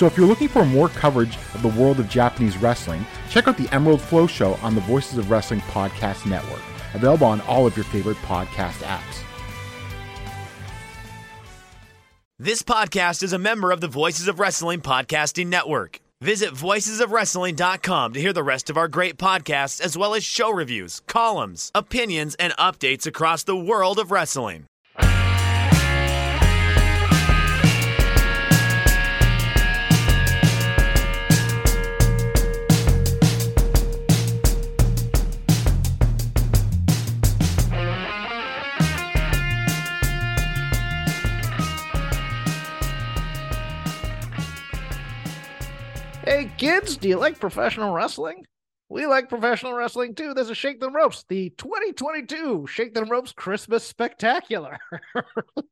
So if you're looking for more coverage of the world of Japanese wrestling, check out the Emerald Flow Show on the Voices of Wrestling Podcast Network, available on all of your favorite podcast apps. This podcast is a member of the Voices of Wrestling Podcasting Network. Visit voicesofwrestling.com to hear the rest of our great podcasts, as well as show reviews, columns, opinions, and updates across the world of wrestling. Hey kids, do you like professional wrestling? We like professional wrestling too. This is Shake Them Ropes, the 2022 Shake Them Ropes Christmas Spectacular.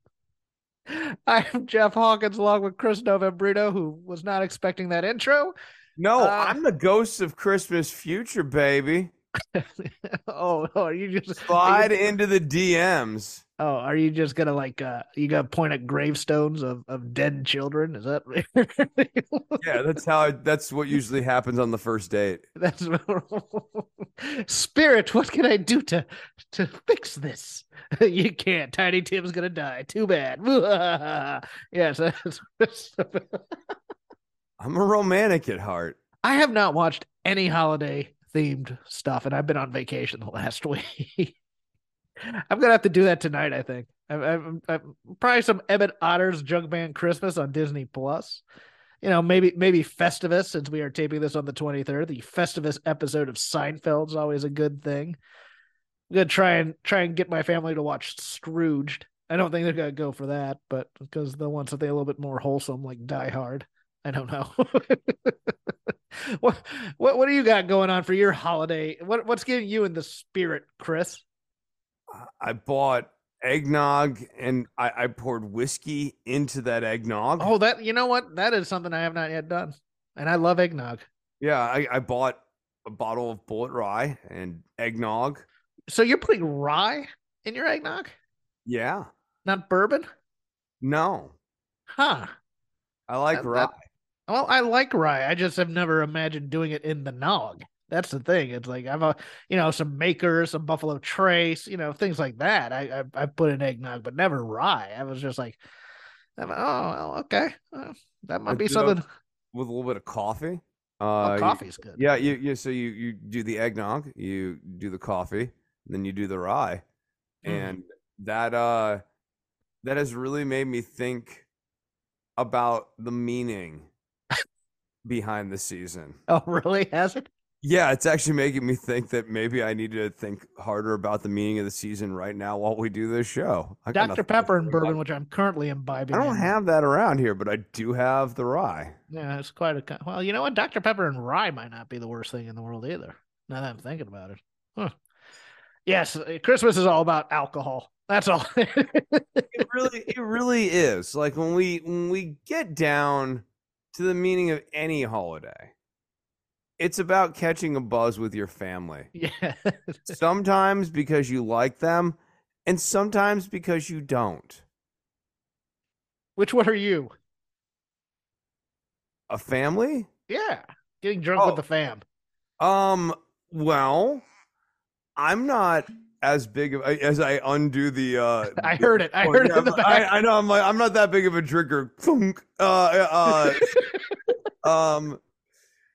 I'm Jeff Hawkins along with Chris Novembrino, who was not expecting that intro. No, Uh, I'm the ghost of Christmas future, baby. oh, you just Slide you- into the DMs. Oh, are you just gonna like uh you gonna point at gravestones of, of dead children? Is that Yeah, that's how. I, that's what usually happens on the first date. That's spirit. What can I do to to fix this? you can't. Tiny Tim's gonna die. Too bad. yes. that's- I'm a romantic at heart. I have not watched any holiday themed stuff, and I've been on vacation the last week. I'm gonna have to do that tonight. I think. I'm, I'm, I'm probably some Emmett Otter's Band Christmas on Disney Plus. You know, maybe maybe Festivus since we are taping this on the 23rd. The Festivus episode of Seinfeld's always a good thing. I'm gonna try and try and get my family to watch Scrooged. I don't think they're gonna go for that, but because they'll want something a little bit more wholesome, like Die Hard. I don't know. what what what do you got going on for your holiday? What what's getting you in the spirit, Chris? I bought eggnog and I, I poured whiskey into that eggnog. Oh, that you know what? That is something I have not yet done, and I love eggnog. yeah, I, I bought a bottle of Bulleit rye and eggnog. So you're putting rye in your eggnog, Yeah, not bourbon, no, huh? I like That- rye. that- Well, I like rye. I just have never imagined doing it in the nog. That's the thing. It's like I've, a, you know, some Maker, some Buffalo Trace, you know, things like that. I I, I put in eggnog, but never rye. I was just like, I'm, oh, well, okay, Uh, that might I be something. with a little bit of coffee. Oh, Uh, you- coffee's good. Yeah, you, you so you you do the eggnog, you do the coffee, then you do the rye. Mm. And that uh that has really made me think about the meaning behind the season. Oh, really? Has it? Yeah, it's actually making me think that maybe I need to think harder about the meaning of the season right now while we do this show. I Dr. Pepper and bourbon, which I'm currently imbibing. I don't in. have that around here, but I do have the rye. Yeah, it's quite a. Well, you know what? Dr. Pepper and rye might not be the worst thing in the world either. Now that I'm thinking about it. Huh. Yes, uh, Christmas is all about alcohol. That's all. it really it really is like when we when we get down to the meaning of any holiday it's about catching a buzz with your family yeah. sometimes because you like them and sometimes because you don't Which one are you? a family Yeah. Getting drunk Oh. with the fam. um well i'm not as big of as i undo the uh I heard it. I Oh, heard it yeah, in the back. I, I know i'm like i'm not that big of a drinker uh uh Um,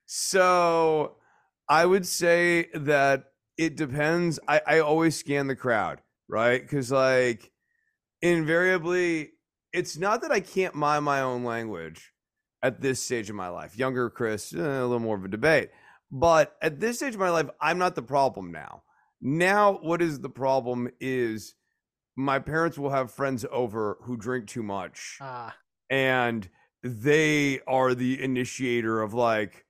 so I would say that it depends. I, I always scan the crowd, right? Because like invariably, it's not that I can't mind my own language at this stage of my life. Younger Chris, eh, a little more of a debate, but at this stage of my life, I'm not the problem now. Now, what is the problem is my parents will have friends over who drink too much Ah, and they are the initiator of like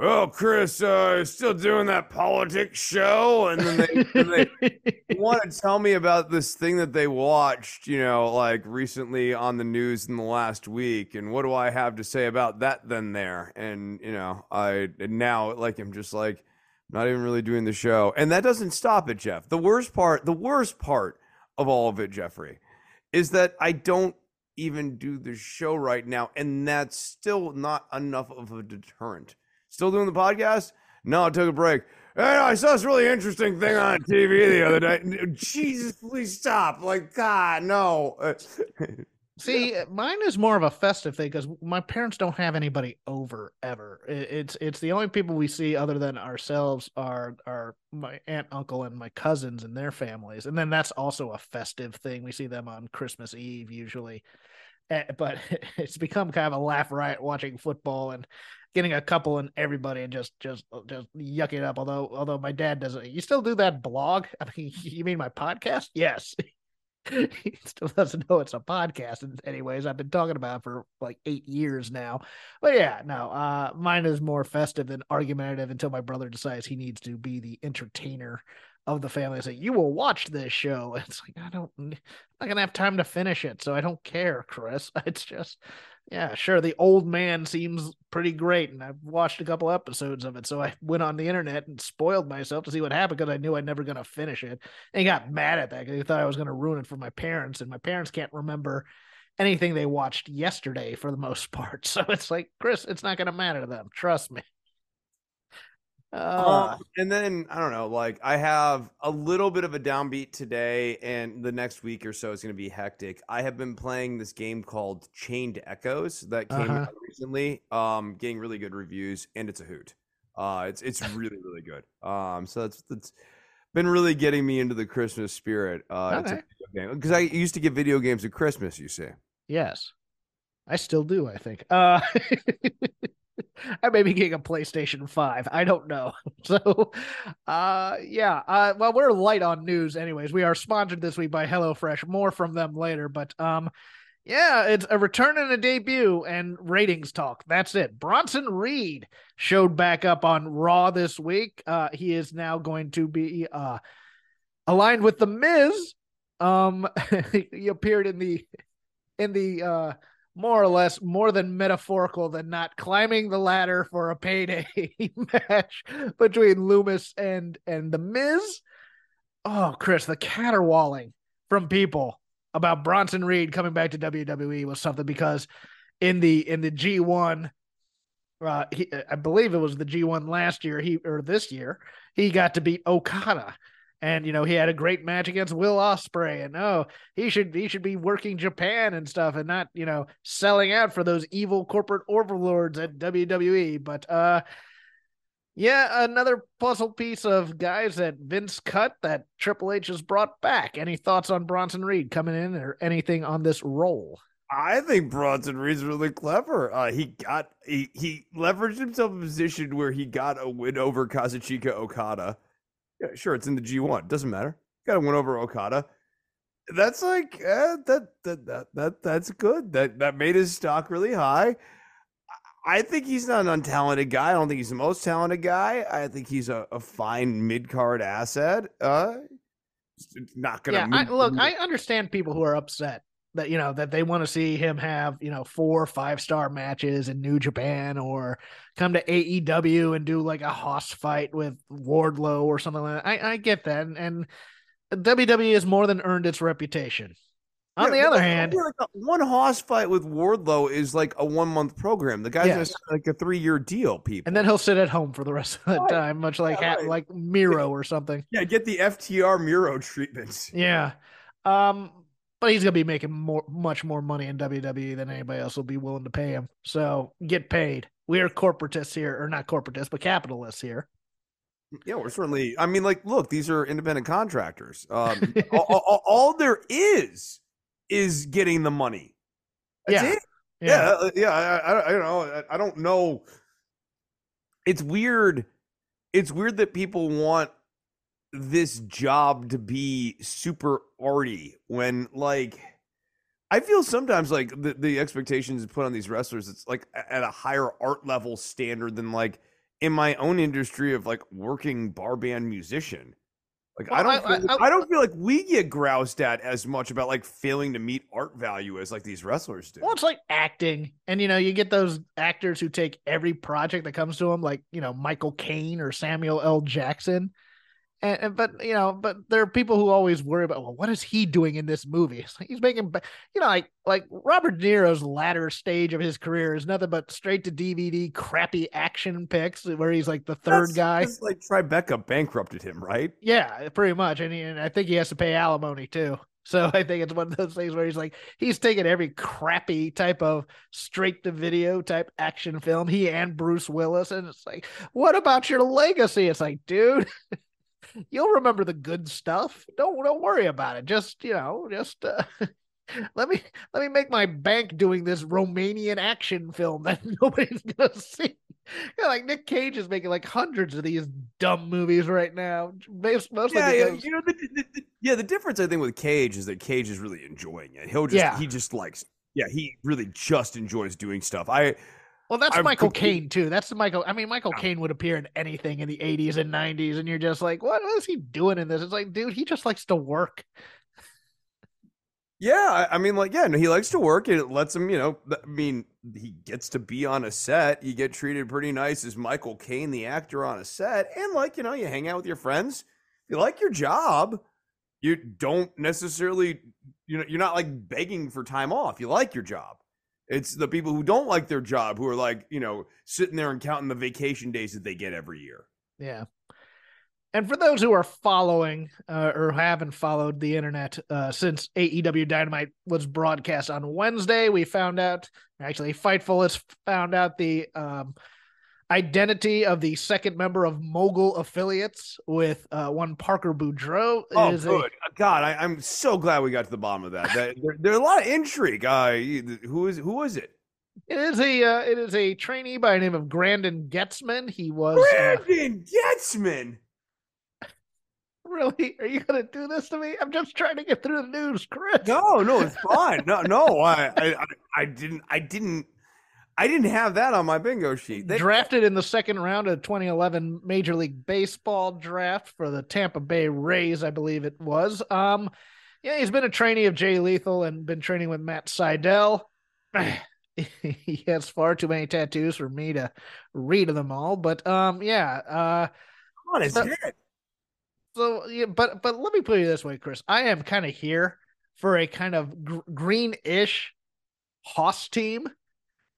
oh, Chris, uh, still doing that politics show, and then they, and they want to tell me about this thing that they watched, you know, like recently on the news in the last week, and what do I have to say about that? Then there, and you know, I and now like I'm just like not even really doing the show, and that doesn't stop it, Jeff. The worst part, the worst part of all of it, Jeffrey, is that I don't even do the show right now, and that's still not enough of a deterrent. Still doing the podcast? No, I took a break. Hey, I saw this really interesting thing on TV the other day. Jesus, please stop! Like, God, no. See, mine is more of a festive thing because my parents don't have anybody over ever. It's it's the only people we see other than ourselves are are my aunt, uncle, and my cousins and their families, and then that's also a festive thing. We see them on Christmas Eve usually, eh, but it's become kind of a laugh riot watching football and getting a couple and everybody and just just just yucking it up. Although although my dad doesn't, you still do that blog? I mean, you mean my podcast? Yes. he still doesn't know it's a podcast. And Anyways, I've been talking about for like eight years now. But yeah, no, uh, mine is more festive than argumentative until my brother decides he needs to be the entertainer of the family. I say, you will watch this show. It's like, I don't, I'm not to have time to finish it. So I don't care, Chris. It's just, yeah, sure. The old man seems pretty great, and I've watched a couple episodes of it. So I went on the internet and spoiled myself to see what happened because I knew I'd never going to finish it. And got mad at that because he thought I was going to ruin it for my parents, and my parents can't remember anything they watched yesterday for the most part. So it's like, Chris, it's not going to matter to them. Trust me. Uh, um, and then I don't know, like I have a little bit of a downbeat today, and the next week or so is going to be hectic. I have been playing this game called Chained Echoes that came uh-huh. out recently, um, getting really good reviews, and it's a hoot. Uh, it's it's really really good. Um, so that's that's been really getting me into the Christmas spirit. Uh, okay. because I used to get video games at Christmas. You see? Yes, I still do. I think. Uh, I may be getting a PlayStation 5. I don't know. So, uh, yeah. Uh, well, we're light on news, anyways. We are sponsored this week by HelloFresh. More from them later, but um, yeah, it's a return and a debut and ratings talk. That's it. Bronson Reed showed back up on Raw this week. Uh, he is now going to be uh aligned with the Miz. Um, he appeared in the in the uh more or less more than metaphorical than not climbing the ladder for a payday match between Lumis and and the Miz. Oh, Chris, the caterwauling from people about Bronson Reed coming back to WWE was something because in the in the G1 uh he, I believe it was the G1 last year he or this year he got to beat Okada and you know he had a great match against Will Ospreay, and oh, he should he should be working Japan and stuff, and not you know selling out for those evil corporate overlords at WWE. But uh, yeah, another puzzle piece of guys that Vince cut that Triple H has brought back. Any thoughts on Bronson Reed coming in, or anything on this role? I think Bronson Reed's really clever. Uh, he got he he leveraged himself a position where he got a win over Kazuchika Okada yeah, sure, it's in the G1. Doesn't matter. Got to win over Okada. That's like eh, that, that that that that's good. That that made his stock really high. I think he's not an untalented guy. I don't think he's the most talented guy. I think he's a, a fine mid card asset. Uh, not gonna. Yeah, I, look, I understand people who are upset that you know that they want to see him have you know four five star matches in New Japan or come to AEW and do like a hoss fight with Wardlow or something like that. I, I get that, and, and WWE has more than earned its reputation. On yeah, the other hand, like one hoss fight with Wardlow is like a one month program. The guy's yes. like a three year deal, people, and then he'll sit at home for the rest of the right. time, much like yeah, right. like Miro or something. Yeah, get the FTR Miro treatments. Yeah, um, but he's gonna be making more, much more money in WWE than anybody else will be willing to pay him. So get paid. We are corporatists here, or not corporatists, but capitalists here. Yeah, we're certainly. I mean, like, look, these are independent contractors. Um, all, all, all, there is is getting the money. That's yeah. It. Yeah, yeah. yeah I, I, I don't know. I don't know. It's weird. It's weird that people want this job to be super arty when like I feel sometimes like the, the expectations put on these wrestlers it's like at a higher art level standard than like in my own industry of like working bar band musician. Like Well, I don't, I- feel, I- I, don't feel like we get groused at as much about like failing to meet art value as like these wrestlers do. Well, it's like acting, and you know, you get those actors who take every project that comes to them, like you know Michael Caine or Samuel L. Jackson. And, and but you know, but there are people who always worry about, well, what is he doing in this movie? Like he's making, you know, like like Robert De Niro's latter stage of his career is nothing but straight to DVD crappy action picks where he's like the third That's- guy. that's like Tribeca bankrupted him, right? Yeah, pretty much. And, he, and I think he has to pay alimony too. So I think it's one of those things where he's like, he's taking every crappy type of straight to video type action film, he and Bruce Willis. And it's like, what about your legacy? It's like, dude, you'll remember the good stuff. Don't don't worry about it. Just, you know, just uh, let me let me make my bank doing this Romanian action film that nobody's gonna see. Know, like Nick Cage is making like hundreds of these dumb movies right now. Most- Mostly Yeah, yeah, you know, the, the, the- yeah. The difference I think with Cage is that Cage is really enjoying it. He'll just, Yeah. he just likes, yeah, he really just enjoys doing stuff. I, Well, that's I'm Michael Caine too. That's the Michael. I mean, Michael oh. Caine would appear in anything in the '80s and '90s, and you're just like, what, what is he doing in this? It's like, dude, he just likes to work. Yeah, I I mean, like, yeah, no, he likes to work, and it lets him, you know. I mean, he gets to be on a set. You get treated pretty nice as Michael Caine, the actor, on a set, and like, you know, you hang out with your friends. You like your job. You don't necessarily, you know, you're not like begging for time off. You like your job. It's the people who don't like their job who are like, you know, sitting there and counting the vacation days that they get every year. Yeah. And for those who are following uh, or haven't followed the internet uh, since AEW Dynamite was broadcast on Wednesday, we found out actually Fightful has found out the um, identity of the second member of Mogul Affiliates with uh, one Parker Boudreaux. Oh, is a- good. God, I, I'm so glad we got to the bottom of that. that there, there's a lot of intrigue. Uh, who is who is it? It is a uh, it is a trainee by the name of Granden Goetzman. He was uh, Brandon Goetzman. really. Are you gonna do this to me? I'm just trying to get through the news, Chris. No, no, it's fine. No, no, I, I, I- I didn't, I didn't, I didn't have that on my bingo sheet. They- Drafted in the second round of 2011 Major League Baseball draft for the Tampa Bay Rays, I believe it was. Um, yeah, he's been a trainee of Jay Lethal and been training with Matt Sydal. he has far too many tattoos for me to read them all, but um, yeah, uh. on his So- head. So, yeah, but but let me put it this way, Chris. I am kind of here for a kind of gr- green-ish Hoss team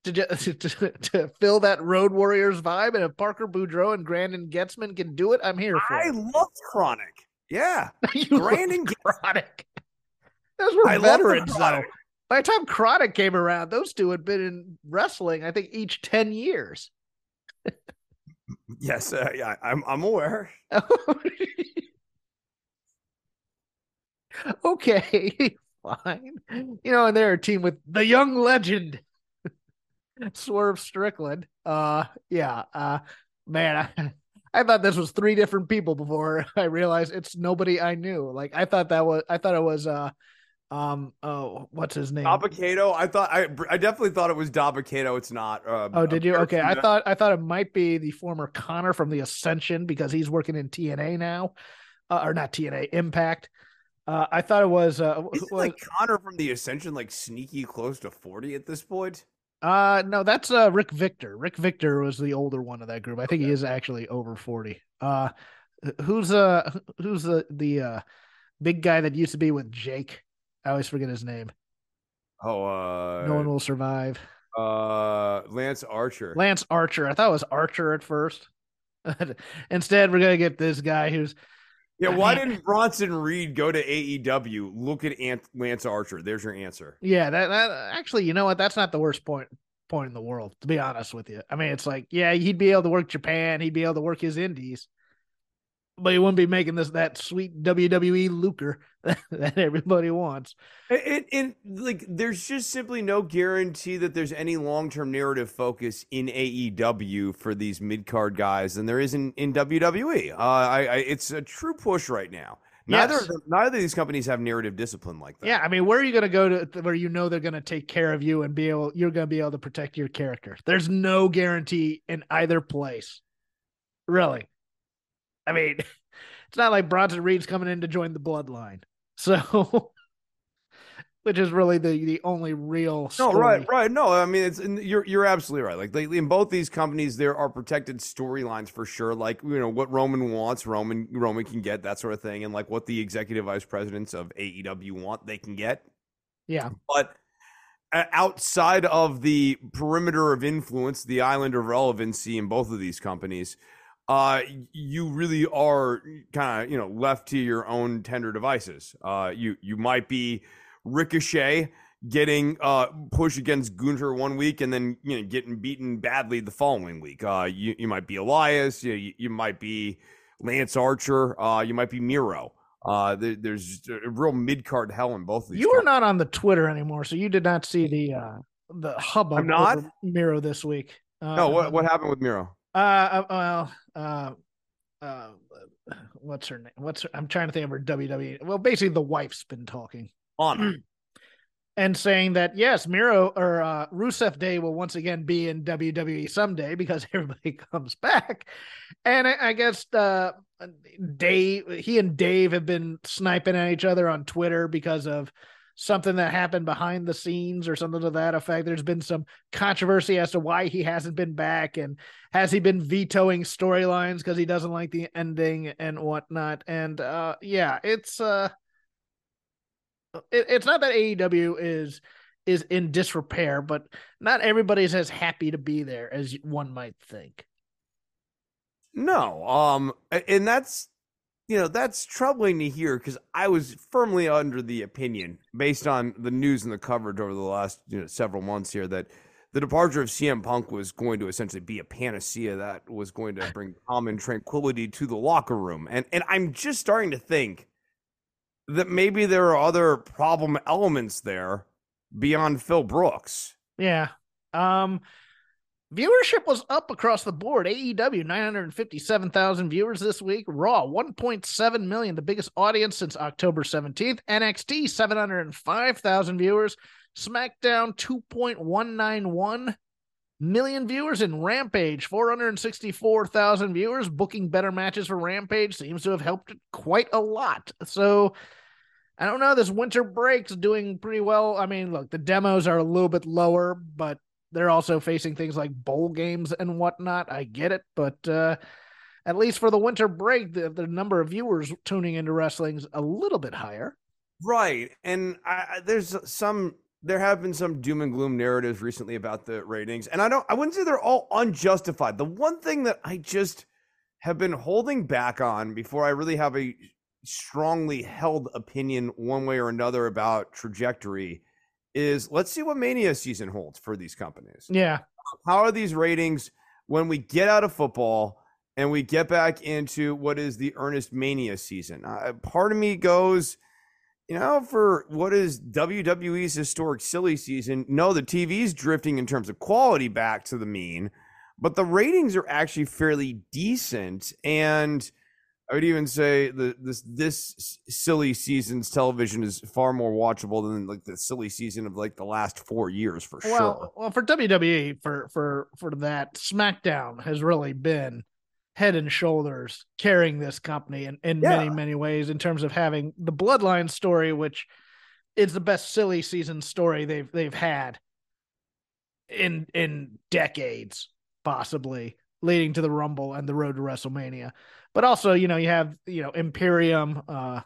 to, to to fill that Road Warriors vibe. And if Parker Boudreaux and Granden Goetzman can do it, I'm here for I it. loved Chronic. Yeah, Grandin Chronic. Those were I veterans, though. By the time Chronic came around, those two had been in wrestling, I think, each 10 years. Yes, uh, yeah, I'm, I'm aware. okay, fine. You know, and they're a team with the young legend, Swerve Strickland. Uh, yeah. Uh, man, I, I thought this was three different people before I realized it's nobody I knew. Like I thought that was, I thought it was, uh, um, oh, what's his name? Dabba-Kato. I thought I, I definitely thought it was Dabba-Kato. It's not. Uh, Oh, did you? Okay, I thought I thought it might be the former Konnor from the Ascension because he's working in TNA now, uh, or not TNA Impact. Uh, I thought it was uh, Isn't was- like Konnor from the Ascension like sneaky close to forty at this point? Uh no, that's uh Rick Victor. Rick Victor was the older one of that group. I think he is actually over forty. Uh, who's uh who's the the uh big guy that used to be with Jake? I always forget his name. Oh, uh, no one will survive. uh, Lance Archer. Lance Archer. I thought it was Archer at first. Instead, we're gonna get this guy who's yeah, why didn't Bronson Reed go to AEW? Look at Ant- Lance Archer. There's your answer. Yeah, that that actually, you know what? That's not the worst point point in the world, to be honest with you. I mean, it's like, yeah, he'd be able to work Japan, he'd be able to work his indies, but he wouldn't be making this that sweet WWE lucre that everybody wants. And, it, like there's just simply no guarantee that there's any long-term narrative focus in AEW for these mid-card guys than there is in, in WWE. Uh, I, I it's a true push right now. Neither Yes. of them, neither of these companies have narrative discipline like that. Yeah, I mean, where are you going to go to where you know they're going to take care of you and be able you're going to be able to protect your character? There's no guarantee in either place. Really. I mean, it's not like Bronson Reed's coming in to join the bloodline. So which is really the the only real story. No, right, right. No, I mean it's you're you're absolutely right. Like in both these companies, there are protected storylines for sure. Like you know what Roman wants, Roman Roman can get that sort of thing, and like what the executive vice presidents of AEW want, they can get. Yeah, but uh, outside of the perimeter of influence, the island of relevancy in both of these companies, uh, you really are kind of you know left to your own tender devices. Uh, you you might be Ricochet getting uh pushed against Gunther one week and then you know getting beaten badly the following week. Uh you, you might be Elias, you, you might be Lance Archer, uh you might be Miro. Uh there, there's a real mid card hell in both of these. You are not on the Twitter anymore, so you did not see the uh the hubbub I'm not Miro this week. Uh, no, what what happened with Miro? Uh, uh well uh uh what's her name? What's her, I'm trying to think of her WWE. Well, basically the wife's been talking. Anna. and saying that yes, Miro or uh, Rusev Day will once again be in WWE someday because everybody comes back, and I, I guess uh, Dave, he and Dave have been sniping at each other on Twitter because of something that happened behind the scenes or something to that effect. There's been some controversy as to why he hasn't been back and has he been vetoing storylines because he doesn't like the ending and whatnot. And uh, yeah, it's uh it, it's not that AEW is is in disrepair, but not everybody's as happy to be there as one might think. No, um, and that's you know that's troubling to hear because I was firmly under the opinion, based on the news and the coverage over the last you know, several months here, that the departure of CM Punk was going to essentially be a panacea that was going to bring calm and tranquility to the locker room, and and I'm just starting to think that maybe there are other problem elements there beyond Phil Brooks. Yeah. Um viewership was up across the board. AEW 957,000 viewers this week, Raw 1.7 million, the biggest audience since October 17th, NXT 705,000 viewers, SmackDown 2.191 million viewers in Rampage, 464,000 viewers. Booking better matches for Rampage seems to have helped quite a lot. So I don't know. This winter break's doing pretty well. I mean, look, the demos are a little bit lower, but they're also facing things like bowl games and whatnot. I get it, but uh, at least for the winter break, the, the number of viewers tuning into wrestling's a little bit higher. Right, and I, there's some there have been some doom and gloom narratives recently about the ratings, and I don't I wouldn't say they're all unjustified. The one thing that I just have been holding back on before I really have a strongly held opinion one way or another about trajectory is let's see what mania season holds for these companies. Yeah. How are these ratings when we get out of football and we get back into what is the earnest mania season? Uh, part of me goes, you know, for what is WWE's historic silly season, no, the TV's drifting in terms of quality back to the mean, but the ratings are actually fairly decent. And I would even say the this this silly season's television is far more watchable than like the silly season of like the last four years for well, sure. Well, for WWE, for for for that, SmackDown has really been head and shoulders carrying this company in, in yeah. many many ways in terms of having the Bloodline story, which is the best silly season story they've they've had in in decades, possibly leading to the Rumble and the road to WrestleMania. But also, you know, you have you know Imperium, uh,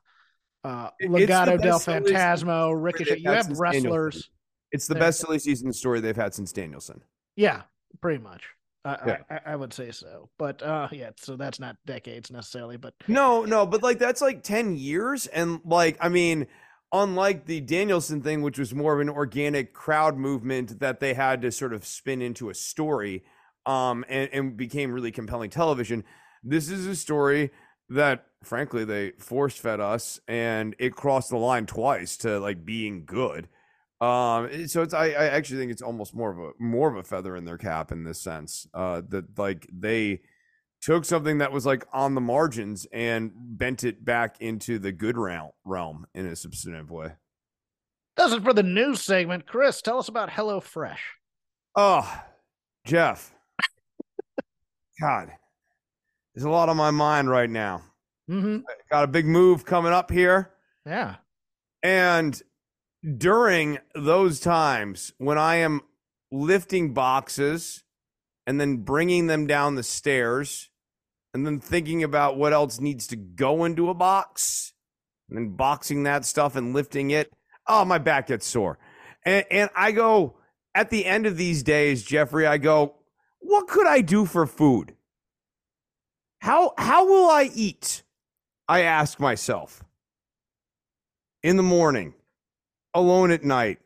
uh, Legado del Fantasma, Ricochet. You have wrestlers. Danielson. It's the best silly season story they've had since Danielson. Yeah, pretty much. I, yeah. I, I, would say so, but uh, yeah. So that's not decades necessarily, but no, no, but like that's like ten years, and like I mean, unlike the Danielson thing, which was more of an organic crowd movement that they had to sort of spin into a story, um, and, and became really compelling television. This is a story that frankly they force fed us and it crossed the line twice to like being good. Um so it's I, I actually think it's almost more of a more of a feather in their cap in this sense. Uh that like they took something that was like on the margins and bent it back into the good realm realm in a substantive way. That's it for the news segment. Chris, tell us about HelloFresh. Oh, Jeff. God is a lot on my mind right now. Mm-hmm. Got a big move coming up here. Yeah. And during those times when I am lifting boxes and then bringing them down the stairs and then thinking about what else needs to go into a box and then boxing that stuff and lifting it, oh, my back gets sore. And, and I go, at the end of these days, Jeffrey, I go, what could I do for food? How, how will I eat? I ask myself in the morning, alone at night,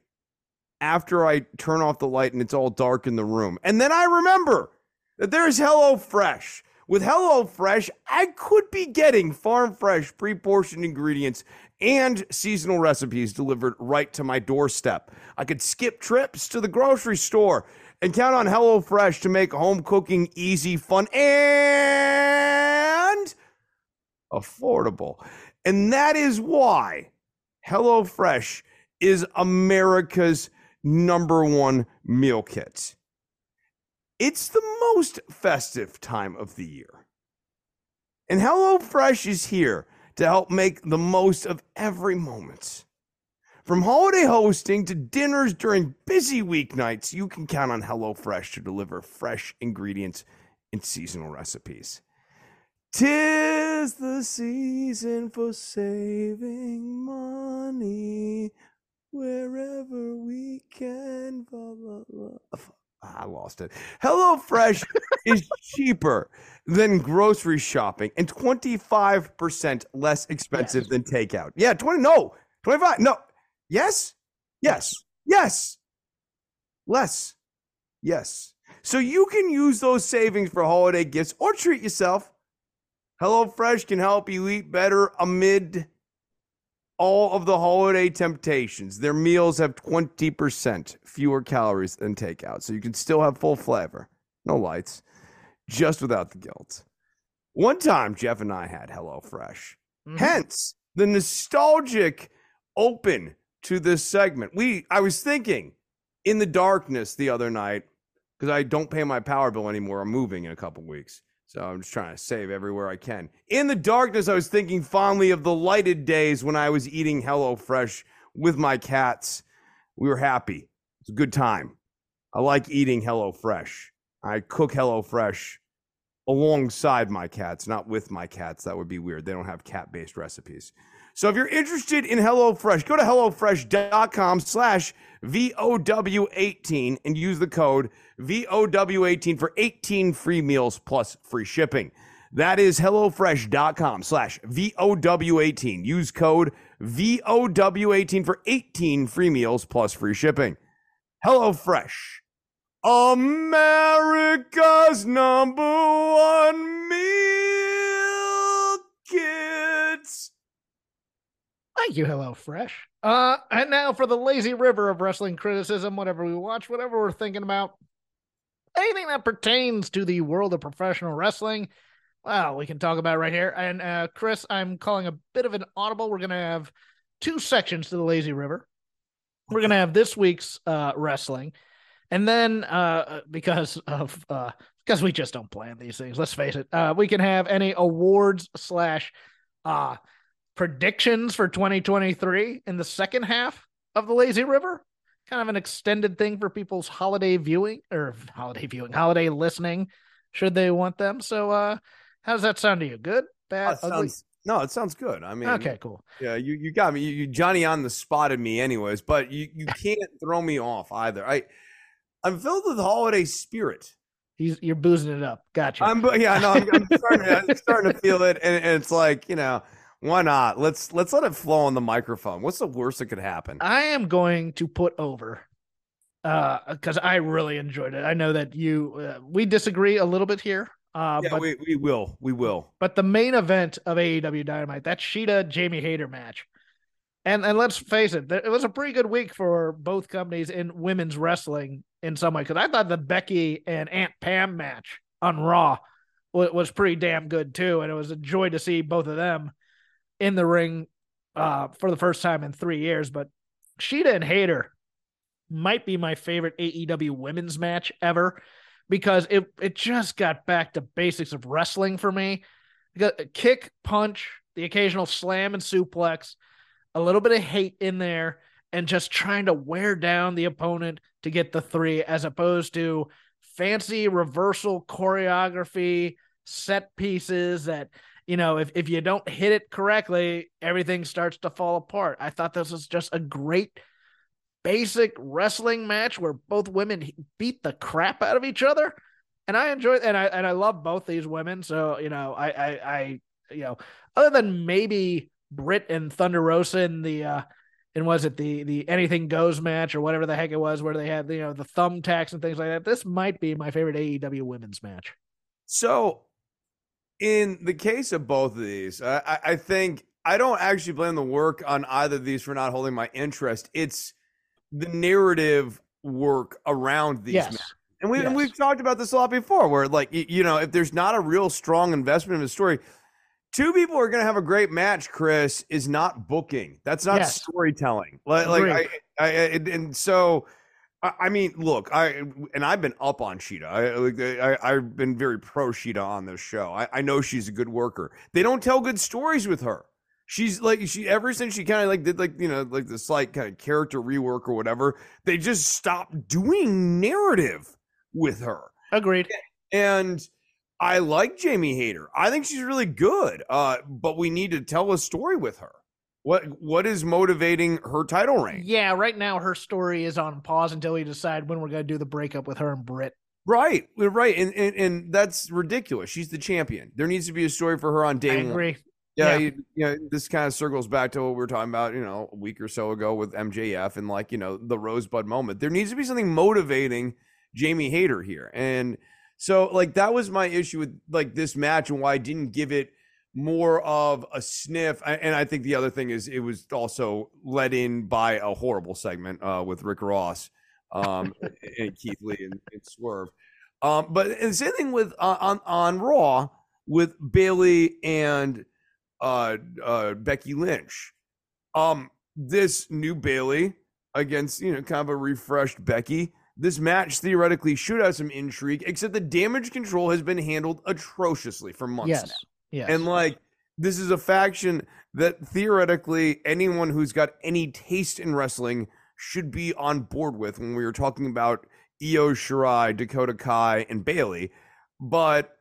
after I turn off the light and it's all dark in the room. And then I remember that there's Hello Fresh. With Hello Fresh, I could be getting farm fresh, pre portioned ingredients and seasonal recipes delivered right to my doorstep. I could skip trips to the grocery store and count on Hello Fresh to make home cooking easy, fun, and affordable. And that is why HelloFresh is America's number one meal kit. It's the most festive time of the year. And HelloFresh is here to help make the most of every moment. From holiday hosting to dinners during busy weeknights, you can count on HelloFresh to deliver fresh ingredients and seasonal recipes. Tis the season for saving money wherever we can. Blah, blah, blah. I lost it. HelloFresh is cheaper than grocery shopping and 25% less expensive Yes. than takeout. Yeah, 20 no. 25 no. Yes? Yes. Yes. Less. Yes. So you can use those savings for holiday gifts or treat yourself. HelloFresh can help you eat better amid all of the holiday temptations. Their meals have 20% fewer calories than takeout, so you can still have full flavor. No lights, just without the guilt. One time, Jeff and I had HelloFresh. Mhm. Hence the nostalgic open to this segment. We I was thinking in the darkness the other night because I don't pay my power bill anymore. I'm moving in a couple weeks. So I'm just trying to save everywhere I can. In the darkness, I was thinking fondly of the lighted days when I was eating HelloFresh with my cats. We were happy. It's a good time. I like eating HelloFresh. I cook HelloFresh alongside my cats, not with my cats. That would be weird. They don't have cat-based recipes. So if you're interested in HelloFresh, go to HelloFresh.com slash VOW18 and use the code VOW18 for 18 free meals plus free shipping. That is HelloFresh.com slash VOW18. Use code VOW18 for 18 free meals plus free shipping. HelloFresh. America's number one Thank you, Hello Fresh. Uh, and now for the lazy river of wrestling criticism, whatever we watch, whatever we're thinking about, anything that pertains to the world of professional wrestling, well, we can talk about right here. And uh, Chris, I'm calling a bit of an audible. We're gonna have two sections to the lazy river. We're gonna have this week's uh, wrestling, and then uh, because of uh, because we just don't plan these things. Let's face it. Uh, we can have any awards slash uh predictions for 2023 in the second half of the lazy river kind of an extended thing for people's holiday viewing or holiday viewing holiday listening should they want them so uh how does that sound to you good bad That ugly sounds- no, it sounds good. I mean, okay cool Yeah, you, you got me. You, you Johnny on the spotted me, anyways. But you, you can't throw me off either. I I'm filled with holiday spirit. He's, you're boozing it up gotcha I'm yeah, no, I'm, I'm starting to, I'm starting to feel it, and, and it's like you know, why not? Let's let's let it flow on the microphone. What's the worst that could happen? i am going to put over uh because i really enjoyed it i know that you uh, we disagree a little bit here uh yeah, but we, we will, we will. But the main event of AEW Dynamite, that Shida Jamie Hayter match. And and let's face it, it was a pretty good week for both companies in women's wrestling in some way. Because I thought the Becky and Aunt Pam match on Raw was, was pretty damn good too, and it was a joy to see both of them in the ring uh, for the first time in three years. But Shida and Hayter might be my favorite AEW women's match ever because it it just got back to basics of wrestling for me. Kick, punch, the occasional slam and suplex, a little bit of hate in there, and just trying to wear down the opponent to get the three, as opposed to fancy reversal choreography, set pieces that you know, if, if you don't hit it correctly, everything starts to fall apart. I thought this was just a great basic wrestling match where both women beat the crap out of each other. And I enjoyed and I and I love both these women. So, you know, I I, I you know, other than maybe Britt and Thunder Rosa in the uh and was it the the anything goes match or whatever the heck it was where they had you know the thumbtacks and things like that. This might be my favorite AEW women's match. So in the case of both of these, I, I think I don't actually blame the work on either of these for not holding my interest. It's the narrative work around these yes. matches. And, we, yes. and we've talked about this a lot before, where like you know, if there's not a real strong investment in the story, two people are going to have a great match. Chris is not booking. That's not Yes. storytelling. Like, like I, I, and so I, mean, look, I and I've been up on Shida. I, I I've been very pro Shida on this show. I, I know she's a good worker. They don't tell good stories with her. She's like she ever since she kind of like did like you know like the slight kind of character rework or whatever. They just stopped doing narrative with her. Agreed. And I like Jamie Hayter. I think she's really good. Uh, but we need to tell a story with her. What what is motivating her title reign? Yeah, right now her story is on pause until we decide when we're going to do the breakup with her and Britt. Right, right, and, and and that's ridiculous. She's the champion. There needs to be a story for her on day I one. agree. Yeah, Yeah. You, you know, this kind of circles back to what we were talking about, you know, a week or so ago with MJF and like, you know, the Rosebud moment. There needs to be something motivating Jamie Hayter here. And so like that was my issue with like this match and why I didn't give it more of a sniff. And I think the other thing is it was also led in by a horrible segment uh, with Rick Ross um, and Keith Lee and, and Swerve. Um, but and the same thing with uh, on on Raw with Bayley and uh, uh, Becky Lynch. Um, this new Bayley against you know kind of a refreshed Becky. This match theoretically should have some intrigue, except the damage control has been handled atrociously for months Yes. now. Yes. And like this is a faction that theoretically anyone who's got any taste in wrestling should be on board with when we were talking about Io Shirai, Dakota Kai, and Bayley. But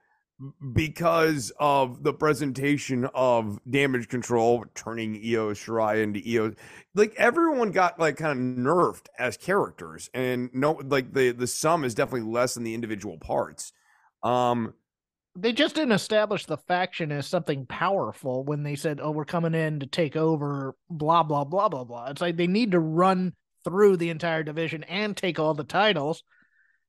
because of the presentation of damage control, turning Io Shirai into Io, like everyone got like kind of nerfed as characters, and no, like the the sum is definitely less than the individual parts. Um, they just didn't establish the faction as something powerful when they said, "Oh, we're coming in to take over." Blah blah blah blah blah. It's like they need to run through the entire division and take all the titles,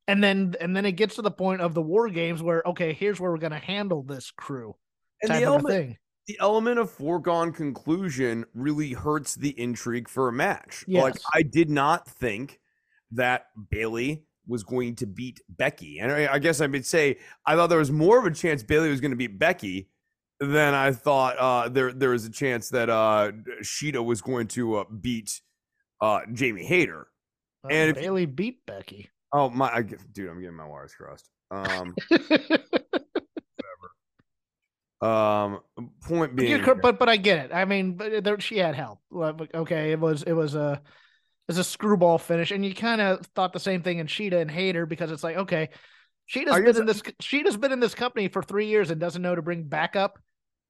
and then and then it gets to the point of the war games where okay, here's where we're going to handle this crew and the element, thing. the element of foregone conclusion really hurts the intrigue for a match. Like I did not think that Bayley was going to beat Becky, and I, I guess I would say I thought there was more of a chance Bayley was going to beat Becky than I thought uh, there there was a chance that uh, Shida was going to uh, beat uh, Jamie Hayter. Well, and if- Bayley beat Becky. Oh my, I, dude, I'm getting my wires crossed. Um, um, point being, but but I get it. I mean, but there, she had help. Okay, it was it was a it's a screwball finish, and you kind of thought the same thing in Shida and Hayter because it's like, okay, Shida's been in this Shida's been in this company for three years and doesn't know to bring backup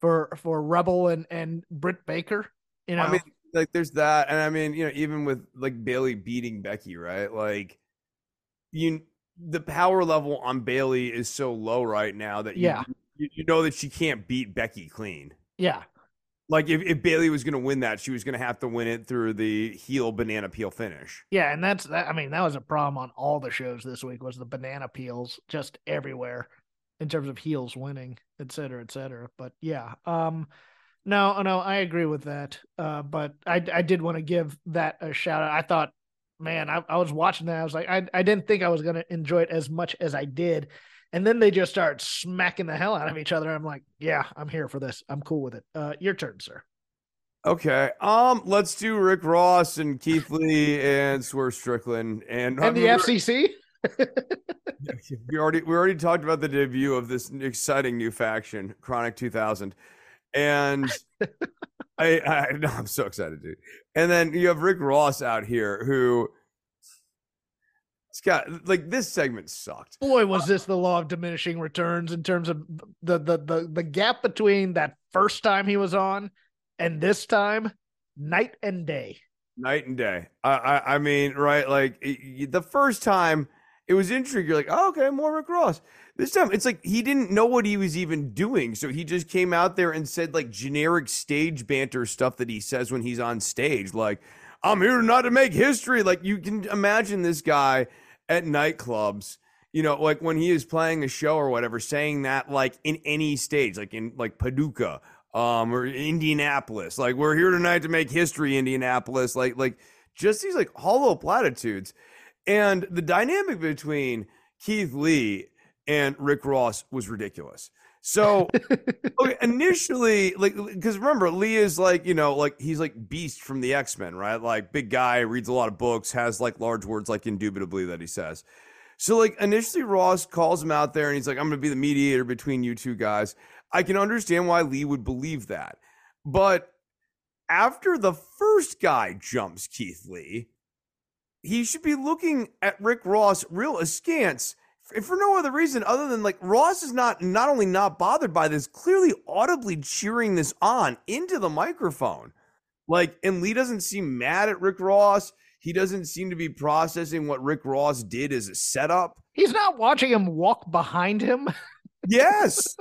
for for Rebel and and Britt Baker. You know, I mean, like there's that, and I mean, you know, even with like Bayley beating Becky, right? Like, you, the power level on Bayley is so low right now that you, Yeah. you, you know that she can't beat Becky clean. yeah, Like if, if Bayley was going to win that, she was going to have to win it through the heel banana peel finish. yeah, and that's that. I mean, that was a problem on all the shows this week was the banana peels just everywhere in terms of heels winning, et cetera, et cetera. But yeah, um, no, no, I agree with that. Uh, but I I did want to give that a shout out. I thought, man, I, I was watching that. I was like, I I didn't think I was gonna enjoy it as much as I did. And then they just start smacking the hell out of each other. I'm like, yeah, I'm here for this. I'm cool with it. Uh, your turn, sir. Okay, um, let's do Rick Ross and Keith Lee and Swerve Strickland and And the FCC. we already we already talked about the debut of this exciting new faction, Chronic 2000, and I I know I'm so excited, dude. And then you have Rick Ross out here who. Scott, like this segment sucked. Boy, was this the law of diminishing returns in terms of the the the, the gap between that first time he was on and this time, night and day. Night and day. I I, I mean, right? Like it, the first time, it was intriguing. You're like, oh, okay, more Rick Ross. This time, it's like he didn't know what he was even doing, so he just came out there and said like generic stage banter stuff that he says when he's on stage, like. I'm here not to make history. Like you can imagine this guy at nightclubs, you know, like when he is playing a show or whatever, saying that like in any stage, like in like Paducah, um, or Indianapolis. Like we're here tonight to make history, Indianapolis. Like like just these like hollow platitudes. And the dynamic between Keith Lee and Rick Ross was ridiculous. So okay, initially, like, because remember, Lee is like, you know, like he's like Beast from the X Men, right? Like, big guy, reads a lot of books, has like large words, like indubitably that he says. So, like, initially, Ross calls him out there and he's like, I'm going to be the mediator between you two guys. I can understand why Lee would believe that. But after the first guy jumps Keith Lee, he should be looking at Rick Ross real askance if for no other reason other than like Ross is not not only not bothered by this, clearly audibly cheering this on into the microphone. Like, and Lee doesn't seem mad at Rick Ross. He doesn't seem to be processing what Rick Ross did as a setup. He's not watching him walk behind him. Yes.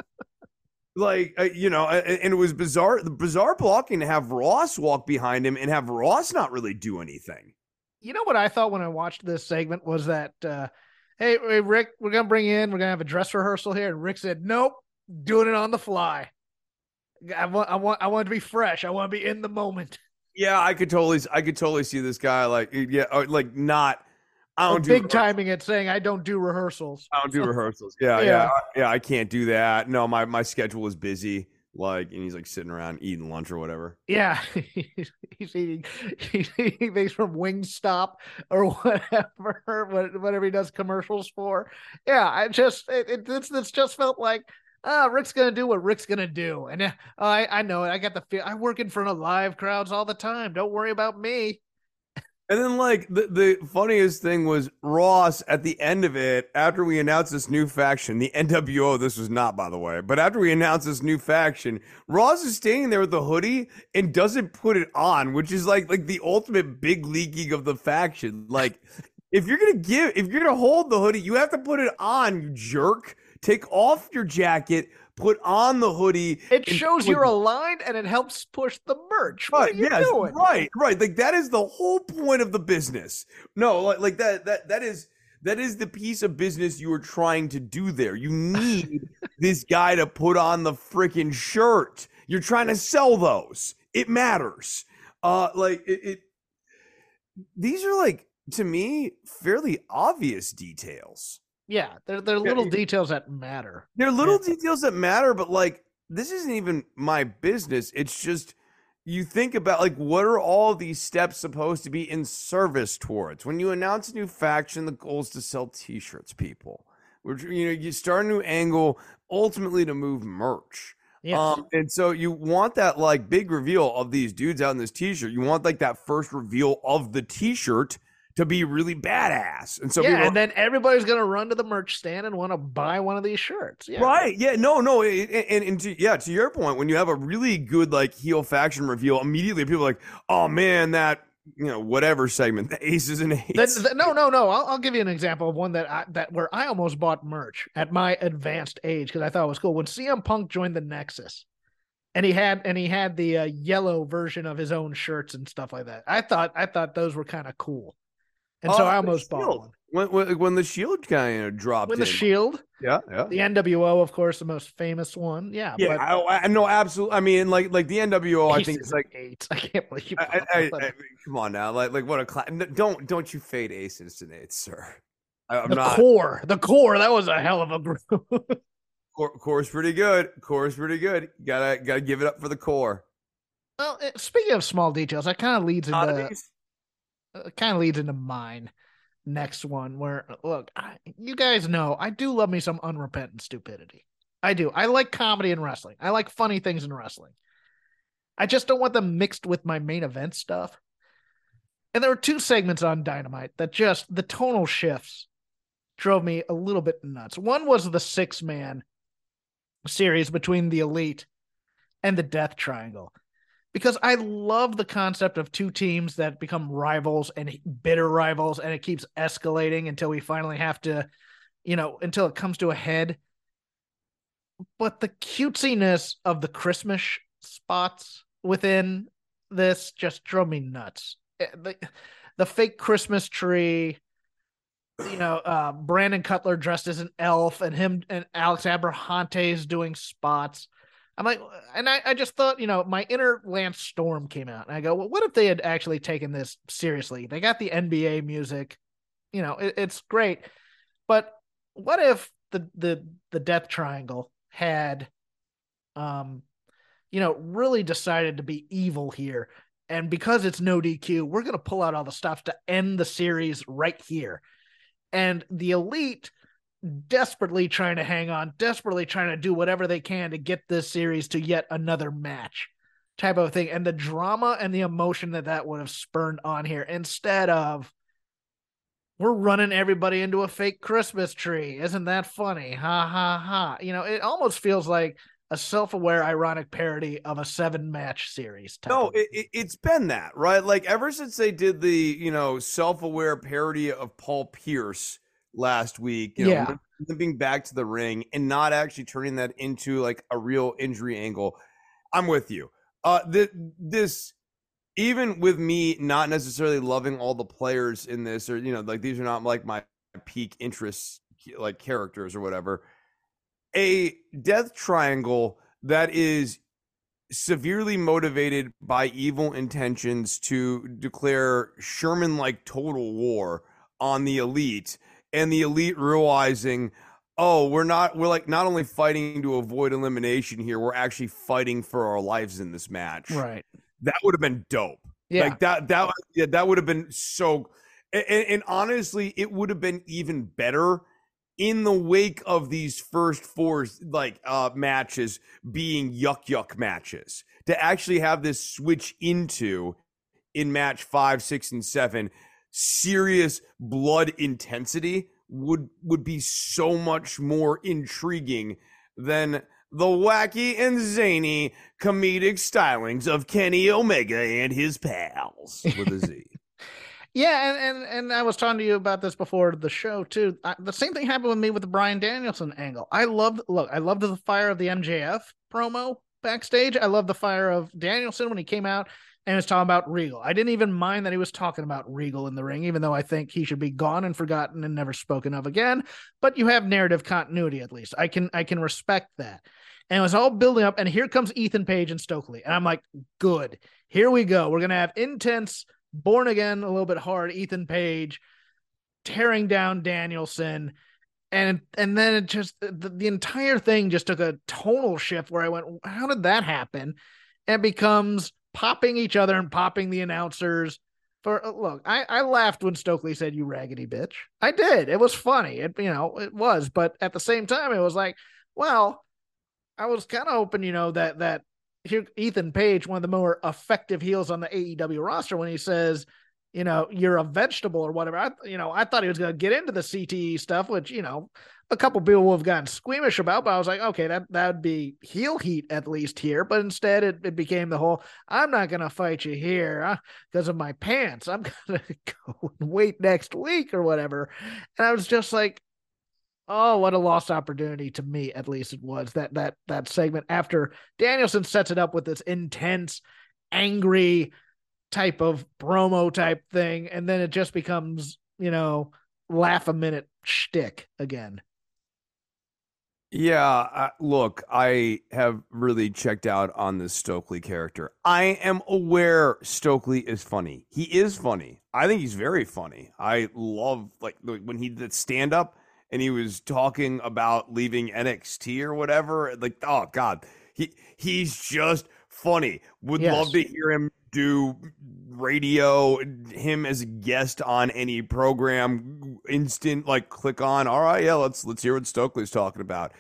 like uh, you know, and it was bizarre. The bizarre blocking to have Ross walk behind him and have Ross not really do anything. You know what I thought when I watched this segment was that uh, hey, hey, Rick, we're gonna bring in. We're gonna have a dress rehearsal here. And Rick said, nope, doing it on the fly. I want, I want, I want to be fresh. I want to be in the moment. Yeah, I could totally, I could totally see this guy like, yeah, like not. I don't do big rehearsals. timing it, saying I don't do rehearsals. I don't do rehearsals. Yeah, yeah, yeah, yeah. I can't do that. No, my my schedule is busy like and he's like sitting around eating lunch or whatever yeah he's eating he's eating things from wingstop or whatever whatever he does commercials for yeah i just it, it it's, it's just felt like oh, Rick's gonna do what Rick's gonna do, and uh, I I know it. I got the feel. I work in front of live crowds all the time. Don't worry about me. And then, like the, the funniest thing was Ross at the end of it, after we announced this new faction, the NWO. This was not, by the way, but after we announced this new faction, Ross is standing there with the hoodie and doesn't put it on, which is like like the ultimate big leaking of the faction. Like, if you're gonna give, if you're gonna hold the hoodie, you have to put it on, you jerk. Take off your jacket, put on the hoodie. It shows you're aligned and it helps push the merch. What right, yes, doing? right, right. Like that is the whole point of the business. No, like like that that that is that is the piece of business you are trying to do there. You need this guy to put on the freaking shirt. You're trying to sell those. It matters. Uh like it, it these are like to me fairly obvious details. Yeah, they're they're little yeah, details that matter. They're little yeah. details that matter, but like this isn't even my business. It's just you think about like what are all these steps supposed to be in service towards? When you announce a new faction, the goal is to sell T-shirts, people. Which you know you start a new angle, ultimately to move merch. Yes. Um, and so you want that like big reveal of these dudes out in this T-shirt. You want like that first reveal of the T-shirt to be really badass. And so yeah, and then everybody's gonna run to the merch stand and want to buy one of these shirts. Yeah. Right? Yeah. No. No. And, and, and to, yeah, to your point, when you have a really good like heel faction reveal, immediately people are like, oh man, that you know whatever segment, the aces and eights. The, the, no, no, no. I'll, I'll, give you an example of one that I, that where I almost bought merch at my advanced age because I thought it was cool when CM Punk joined the Nexus and he had and he had the uh, yellow version of his own shirts and stuff like that. I thought I thought those were kind of cool. And oh, so oh, I almost bought one. When, when, when, the Shield kind of dropped, when the Shield, yeah, yeah, the NWO, of course, the most famous one, yeah, yeah. But, I, I know absolutely. I mean, like, like the NWO, I think it's like eight. I can't believe. I, I, I, come on now, like, like what a class. Don't, don't you fade aces and eights, sir. I'm the not... Corre, the Corre. That was a hell of a group. Corre, Corre's pretty good. Corre's pretty good. Gotta, gotta give it up for the Corre. Well, speaking of small details, that kind of leads into. Uh, it kind of leads into mine next one where uh, look, I, you guys know I do love me some unrepentant stupidity. I do. I like comedy and wrestling. I like funny things in wrestling. I just don't want them mixed with my main event stuff. And there were two segments on Dynamite that just the tonal shifts drove me a little bit nuts. One was the six man series between the Elite and the Death Triangle. Because I love the concept of two teams that become rivals and bitter rivals, and it keeps escalating until we finally have to, you know, until it comes to a head. But the cutesiness of the Christmas spots within this just drove me nuts. Eh, the, the fake Christmas tree, you know, uh, Brandon Cutler dressed as an elf, and him and Alex Abrahantes doing spots. I'm like, and I, I just thought, you know, my inner Lance Storm came out, and I go, well, what if they had actually taken this seriously? They got the NBA music, you know, it, it's great, but what if the the the Death Triangle had, um, you know, really decided to be evil here. And because it's no DQ, we're to pull out all the stops to end the series right here. And the elite desperately trying to hang on, desperately trying to do whatever they can to get this series to yet another match type of thing. And the drama and the emotion that that would have spurned on here instead of we're running everybody into a fake Christmas tree. Isn't that funny? Ha ha ha. You know, it almost feels like a self-aware ironic parody of a seven match series no it, has been that right like ever since they did the you know self-aware parody of paul pierce last week you know yeah. limping back to the ring and not actually turning that into like a real injury angle i'm with you uh th- this even with me not necessarily loving all the players in this or you know like these are not like my peak interests like characters or whatever a death triangle that is severely motivated by evil intentions to declare Sherman like total war on the elite and the elite realizing oh we're not we're like not only fighting to avoid elimination here we're actually fighting for our lives in this match. Right. That would have been dope. Yeah. Like that that yeah, that would have been so and, and honestly it would have been even better in the wake of these first four like uh matches being yuck yuck matches. To actually have this switch into in match five six and seven serious blood intensity would would be so much more intriguing than the wacky and zany comedic stylings of Kenny Omega and his pals with a Z. Yeah, and, and and I was talking to you about this before the show too. I, the same thing happened with me with the Bryan Danielson angle. I loved look, I loved the fire of the MJF promo backstage. I loved the fire of Danielson when he came out and was talking about Regal. I didn't even mind that he was talking about Regal in the ring, even though I think he should be gone and forgotten and never spoken of again. But you have narrative continuity at least. I can I can respect that. And it was all building up, and here comes Ethan Page and Stokely, and I'm like, good. Here we go. We're gonna have intense born again a little bit hard, Ethan Page tearing down Danielson. And and then it just the, the entire thing just took a tonal shift where I went, how did that happen? And becomes popping each other and popping the announcers. For uh, look, I, I laughed when Stokely said "you raggedy bitch." I did. It was funny. It you know it was, but at the same time, it was like, well, I was kind of hoping you know that that Ethan Page, one of the more effective heels on the AEW roster, when he says, you know, you're a vegetable or whatever. I, you know, I thought he was going to get into the CTE stuff, which you know, a couple people have gotten squeamish about. But I was like, okay, that that would be heel heat at least here. But instead, it, it became the whole, I'm not going to fight you here uh, because of my pants. I'm going to go and wait next week or whatever. And I was just like, Oh, what a lost opportunity to me, at least it was that that that segment after Danielson sets it up with this intense, angry type of promo type thing, and then it just becomes, you know, laugh a minute shtick again. Yeah, uh, look, I have really checked out on this Stokely character. I am aware Stokely is funny. He is funny. I think he's very funny. I love like when he did stand up and he was talking about leaving NXT or whatever. Like, oh god, he he's just funny. Would Yes. love to hear him do radio, him as a guest on any program. Instant, like click on. All right, yeah, let's let's hear what Stokely's talking about.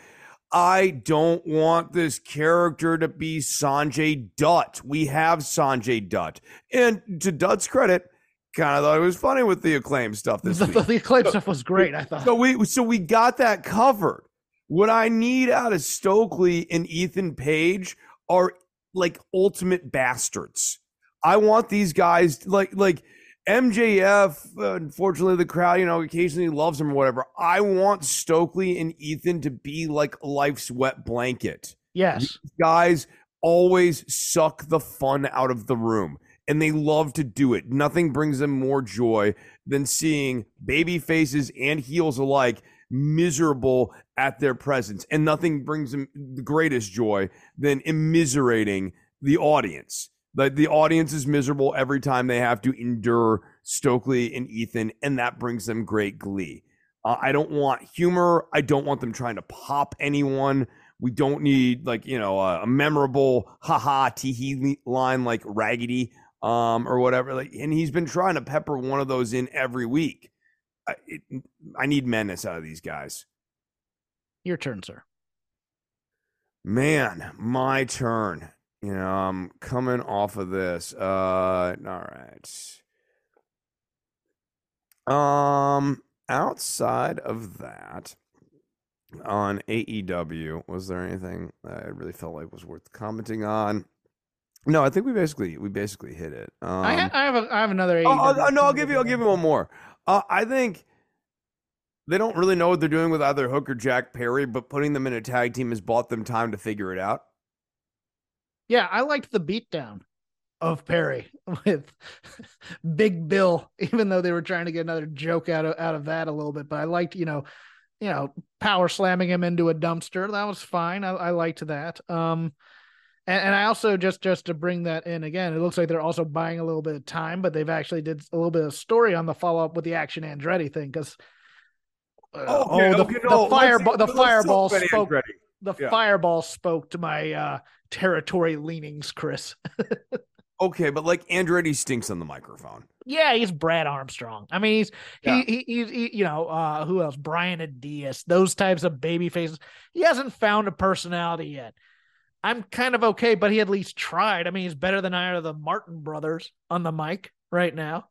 I don't want this character to be Sanjay Dutt. We have Sanjay Dutt, and to Dutt's credit, kind of thought it was funny with the acclaim stuff this the, week. the acclaim stuff was great. I thought. So we so we got that covered. What I need out of Stokely and Ethan Page are like ultimate bastards. I want these guys like like MJF. Unfortunately, the crowd, you know, occasionally loves him or whatever. I want Stokely and Ethan to be like life's wet blanket yes. guys always suck the fun out of the room and they love to do it. Nothing brings them more joy than seeing baby faces and heels alike miserable at their presence. And nothing brings them the greatest joy than immiserating the audience. Like the audience is miserable every time they have to endure Stokely and Ethan, and that brings them great glee. Uh, I don't want humor. I don't want them trying to pop anyone. We don't need like you know a, a memorable haha teehee line like Raggedy um or whatever. Like, and he's been trying to pepper one of those in every week. I, it, I need menace out of these guys. Your turn, sir. Man, my turn. You know, I'm coming off of this. Uh, all right. Um, outside of that, on AEW, was there anything that I really felt like was worth commenting on? No, I think we basically we basically hit it. Um, I, ha- I have a, I have another. Oh, oh, no, I'll give you. I'll give you one more. Uh, I think they don't really know what they're doing with either Hook or Jack Perry, but putting them in a tag team has bought them time to figure it out. Yeah, I liked the beatdown of Perry with Big Bill, even though they were trying to get another joke out of out of that a little bit. But I liked, you know, you know, power slamming him into a dumpster. That was fine. I, I liked that. Um, and, and I also just just to bring that in again, it looks like they're also buying a little bit of time, but they've actually did a little bit of story on the follow up with the Action Andretti thing because. Uh, Okay, oh, the, okay, no, let's- fireball! The fireball spoke. Andretti. The Yeah. fireball spoke to my uh, territory leanings, Chris. Okay, but like Andretti stinks on the microphone. Yeah, he's Brad Armstrong. I mean, he's Yeah. he, he he's he, you know uh who else? Brian Adias, those types of baby faces. He hasn't found a personality yet. I'm kind of okay, but he at least tried. I mean, he's better than either of the Martin brothers on the mic right now.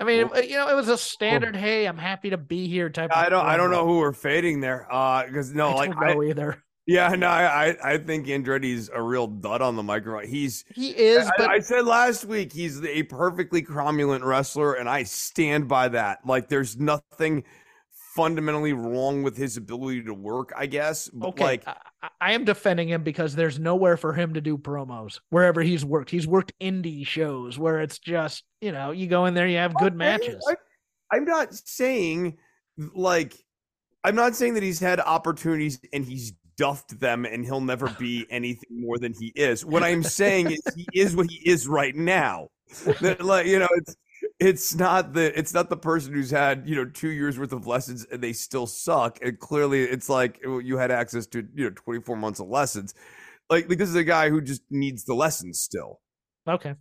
I mean, Well- you know, it was a standard. hey, I'm happy to be here type. I don't. I don't know who we're fading there. Uh, because no, I like don't I, either. yeah, no, I, I, I think Andretti's a real dud on the microphone. He's. He is, I, but I said last week he's a perfectly cromulent wrestler, and I stand by that. Like, there's nothing fundamentally wrong with his ability to work. I guess, but okay. like, I, I- am defending him because there's nowhere for him to do promos wherever he's worked. He's worked indie shows where it's just you know you go in there, you have good matches. I, I'm not saying like I'm not saying that he's had opportunities and he's duffed them and he'll never be anything more than he is. What I'm saying is he is what he is right now. That like you know it's it's not the it's not the person who's had you know two years worth of lessons and they still suck. And clearly it's like you had access to you know 24 months of lessons. Like, like this is a guy who just needs the lessons still. Okay,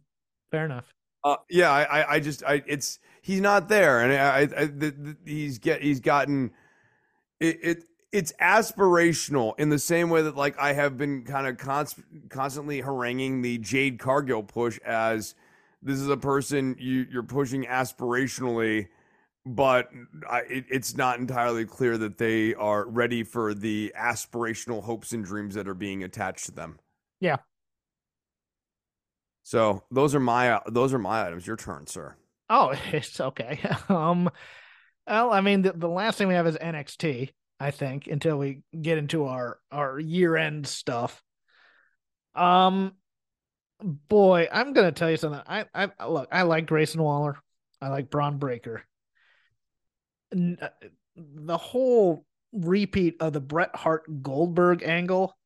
fair enough. uh, yeah, I, I, I just, I, it's he's not there, and I, I, I the, the, he's get, he's gotten it, it, it's aspirational in the same way that like I have been kind of const- constantly haranguing the Jade Cargill push as this is a person you, you're pushing aspirationally, but I, it, it's not entirely clear that they are ready for the aspirational hopes and dreams that are being attached to them. Yeah. So those are my those are my items. Your turn, sir. Oh, it's okay. Um, well, I mean, the, the last thing we have is NXT. I think until we get into our our year end stuff. Um, boy, I'm gonna tell you something. I I look, I like Grayson Waller. I like Bron Breakker. Uh, The whole repeat of the Bret Hart Goldberg angle.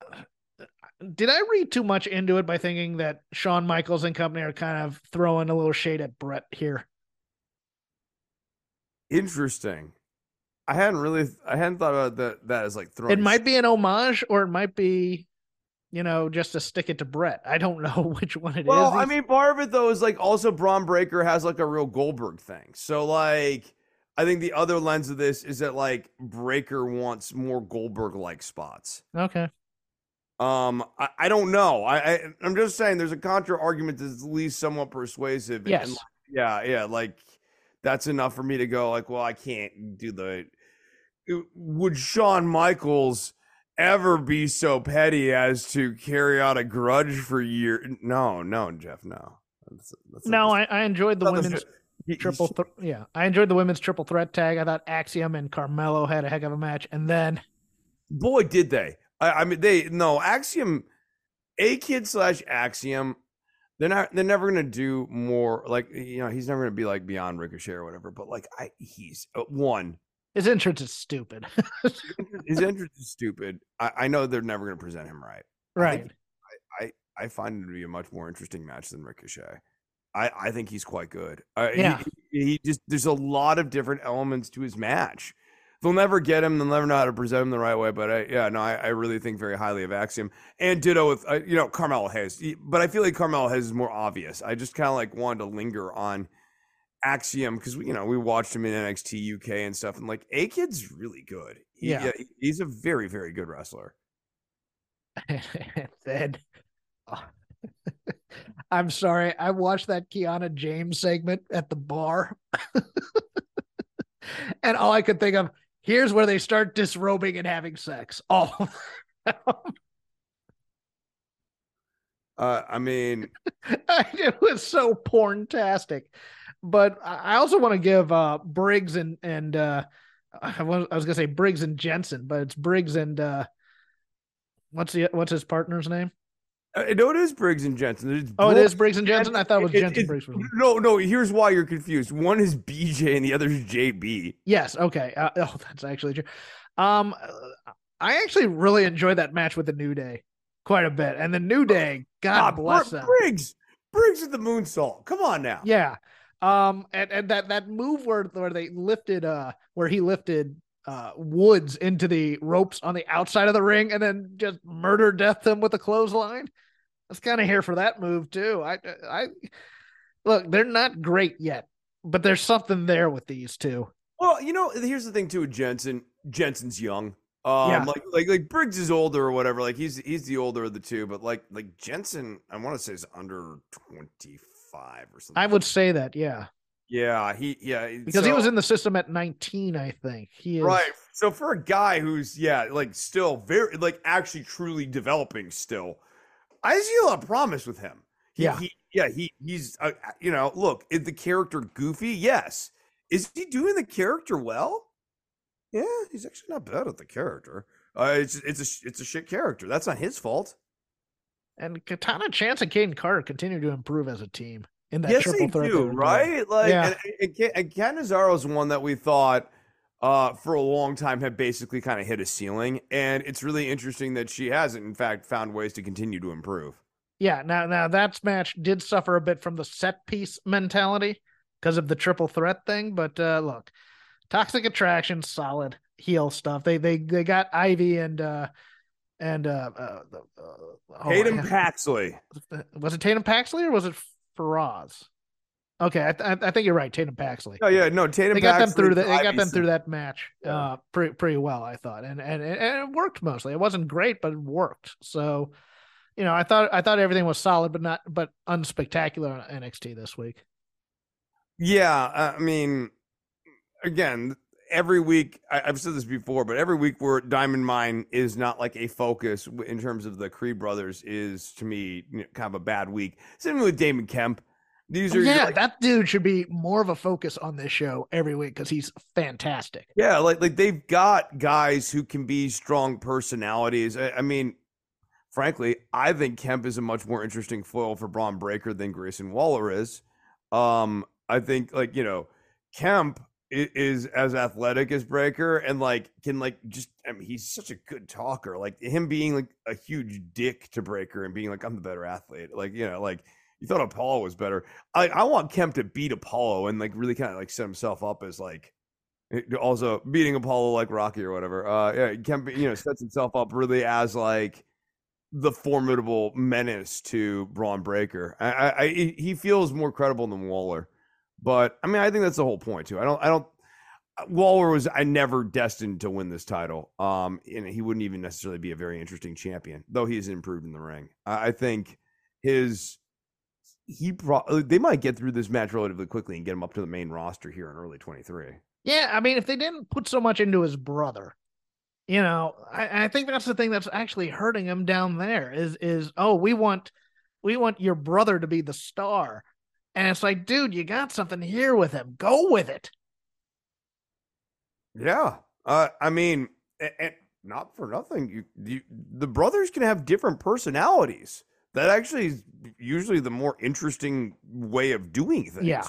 Did I read too much into it by thinking that Shawn Michaels and company are kind of throwing a little shade at Bret here? Interesting. I hadn't really I hadn't thought about that that as like throwing It might be an homage or it might be, you know, just to stick it to Bret. I don't know which one it is. Well, I mean, part of it though is like also Bron Breakker has like a real Goldberg thing. So like, I think the other lens of this is that like Breakker wants more Goldberg like spots. okay. Um, I, I don't know. I, I I'm just saying there's a contra argument that's at least somewhat persuasive. and, Yes. like, yeah, yeah. Like that's enough for me to go like, well, I can't do the. Would Shawn Michaels ever be so petty as to carry out a grudge for years? No, no, Jeff, no. That's, that's No, I, I enjoyed the women's triple. Th- yeah, I enjoyed the women's triple threat tag. I thought Axiom and Carmelo had a heck of a match, and then boy did they I, I mean they no axiom a kid slash axiom they're not they're never gonna do more like you know he's never gonna be like beyond ricochet or whatever but like i he's uh, one his entrance is stupid. his entrance is stupid I, I know they're never gonna present him right right. i i find it to be a much more interesting match than ricochet i i think he's quite good uh, Yeah. he, he just there's a lot of different elements to his match They'll never get him. They'll never know how to present him the right way. But I, yeah, no, I, I really think very highly of Axiom and ditto with uh, you know Carmelo Hayes. But I feel like Carmelo Hayes is more obvious. I just kind of like wanted to linger on Axiom because you know we watched him in NXT UK and stuff, and like A Kid's really good. He- Yeah. he- he's a very very good wrestler. then oh, I'm sorry, I watched that Kiana James segment at the bar. and all I could think of, here's where they start disrobing and having sex. Oh Uh, I mean, it was so porntastic. But I also want to give uh Briggs and and uh I was, I was gonna say Briggs and Jensen, but it's Briggs and uh what's the what's his partner's name? I know it is Briggs and Jensen. It's Oh, it Brooke- Briggs and Jensen. I thought it was it- Jensen it- Briggs. No, no. Here's why you're confused. One is BJ and the other is JB. Yes. Okay. Uh, oh, that's actually true. Um, uh, I actually really enjoyed that match with the New Day quite a bit, and the New Day, God Ah, bless Br- them. Briggs. Briggs with the moonsault. Come on now. Yeah. Um, and and that that move where where they lifted uh where he lifted uh Woods into the ropes on the outside of the ring and then just murder death them with a clothesline. That's kind of here for that move too. I I look, they're not great yet, but there's something there with these two. Well, you know, here's the thing too with Jensen. Jensen's young. Um, Yeah. like like like Briggs is older or whatever. Like he's he's the older of the two, but like like Jensen, I want to say is under twenty five or something. I would say that, yeah. Yeah, he yeah Because he was in the system at 19, I think. He is right. So for a guy who's yeah, like still very like actually truly developing still, I see a lot of promise with him. He, Yeah. he, yeah, he he's uh, you know, look, is the character goofy? Yes. Is he doing the character well? Yeah, he's actually not bad at the character. Uh, it's it's a it's a shit character. That's not his fault. And Katana Chance and Kayden Carter continue to improve as a team in that yes, triple threat. they do, right? Like, Yeah. and, and, and Canizaro's one that we thought uh, for a long time had basically kind of hit a ceiling, and it's really interesting that she hasn't, in fact, found ways to continue to improve. Yeah, now now that match did suffer a bit from the set piece mentality because of the triple threat thing, but uh look, Toxic Attraction, solid heel stuff. They they they got Ivy and uh and uh, uh, uh oh, I- Paxley. was it Tatum Paxley or was it Faraz? Okay, I, th- I think you're right, Tatum Paxley. Oh yeah, no, Tatum. they got them through the, they got them through that match Yeah. uh pretty pretty well i thought and, and and it worked mostly it wasn't great but it worked so you know i thought i thought everything was solid but not but unspectacular on nxt this week Yeah, I mean, again, every week I, I've said this before, but every week where Diamond Mine is not like a focus in terms of the Creed brothers is to me you know, kind of a bad week. Same with Damon Kemp. These are yeah like, that dude should be more of a focus on this show every week because he's fantastic yeah, like like they've got guys who can be strong personalities. I, I mean, frankly, I think Kemp is a much more interesting foil for Bron Breakker than Grayson Waller is. Um, I think like you know, Kemp is as athletic as Breakker and like can like just I mean he's such a good talker. Like him being like a huge dick to Breakker and being like I'm the better athlete. Like you know like you thought Apollo was better. I I want Kemp to beat Apollo and like really kind of like set himself up as like also beating Apollo like Rocky or whatever. Uh yeah, Kemp you know sets himself up really as like the formidable menace to Bron Breakker. I, I, I he feels more credible than Waller, but I mean I think that's the whole point too. I don't I don't Waller was I never destined to win this title. Um, and he wouldn't even necessarily be a very interesting champion, though he's improved in the ring. I, I think his he pro- they might get through this match relatively quickly and get him up to the main roster here in early 23. Yeah, I mean, if they didn't put so much into his brother, you know, I, I think that's the thing that's actually hurting him down there. Is is oh, we want we want your brother to be the star, and it's like, dude, you got something here with him. Go with it. Yeah. Uh, I mean, and, not for nothing, you, you, the brothers can have different personalities. That actually is usually the more interesting way of doing things. Yeah.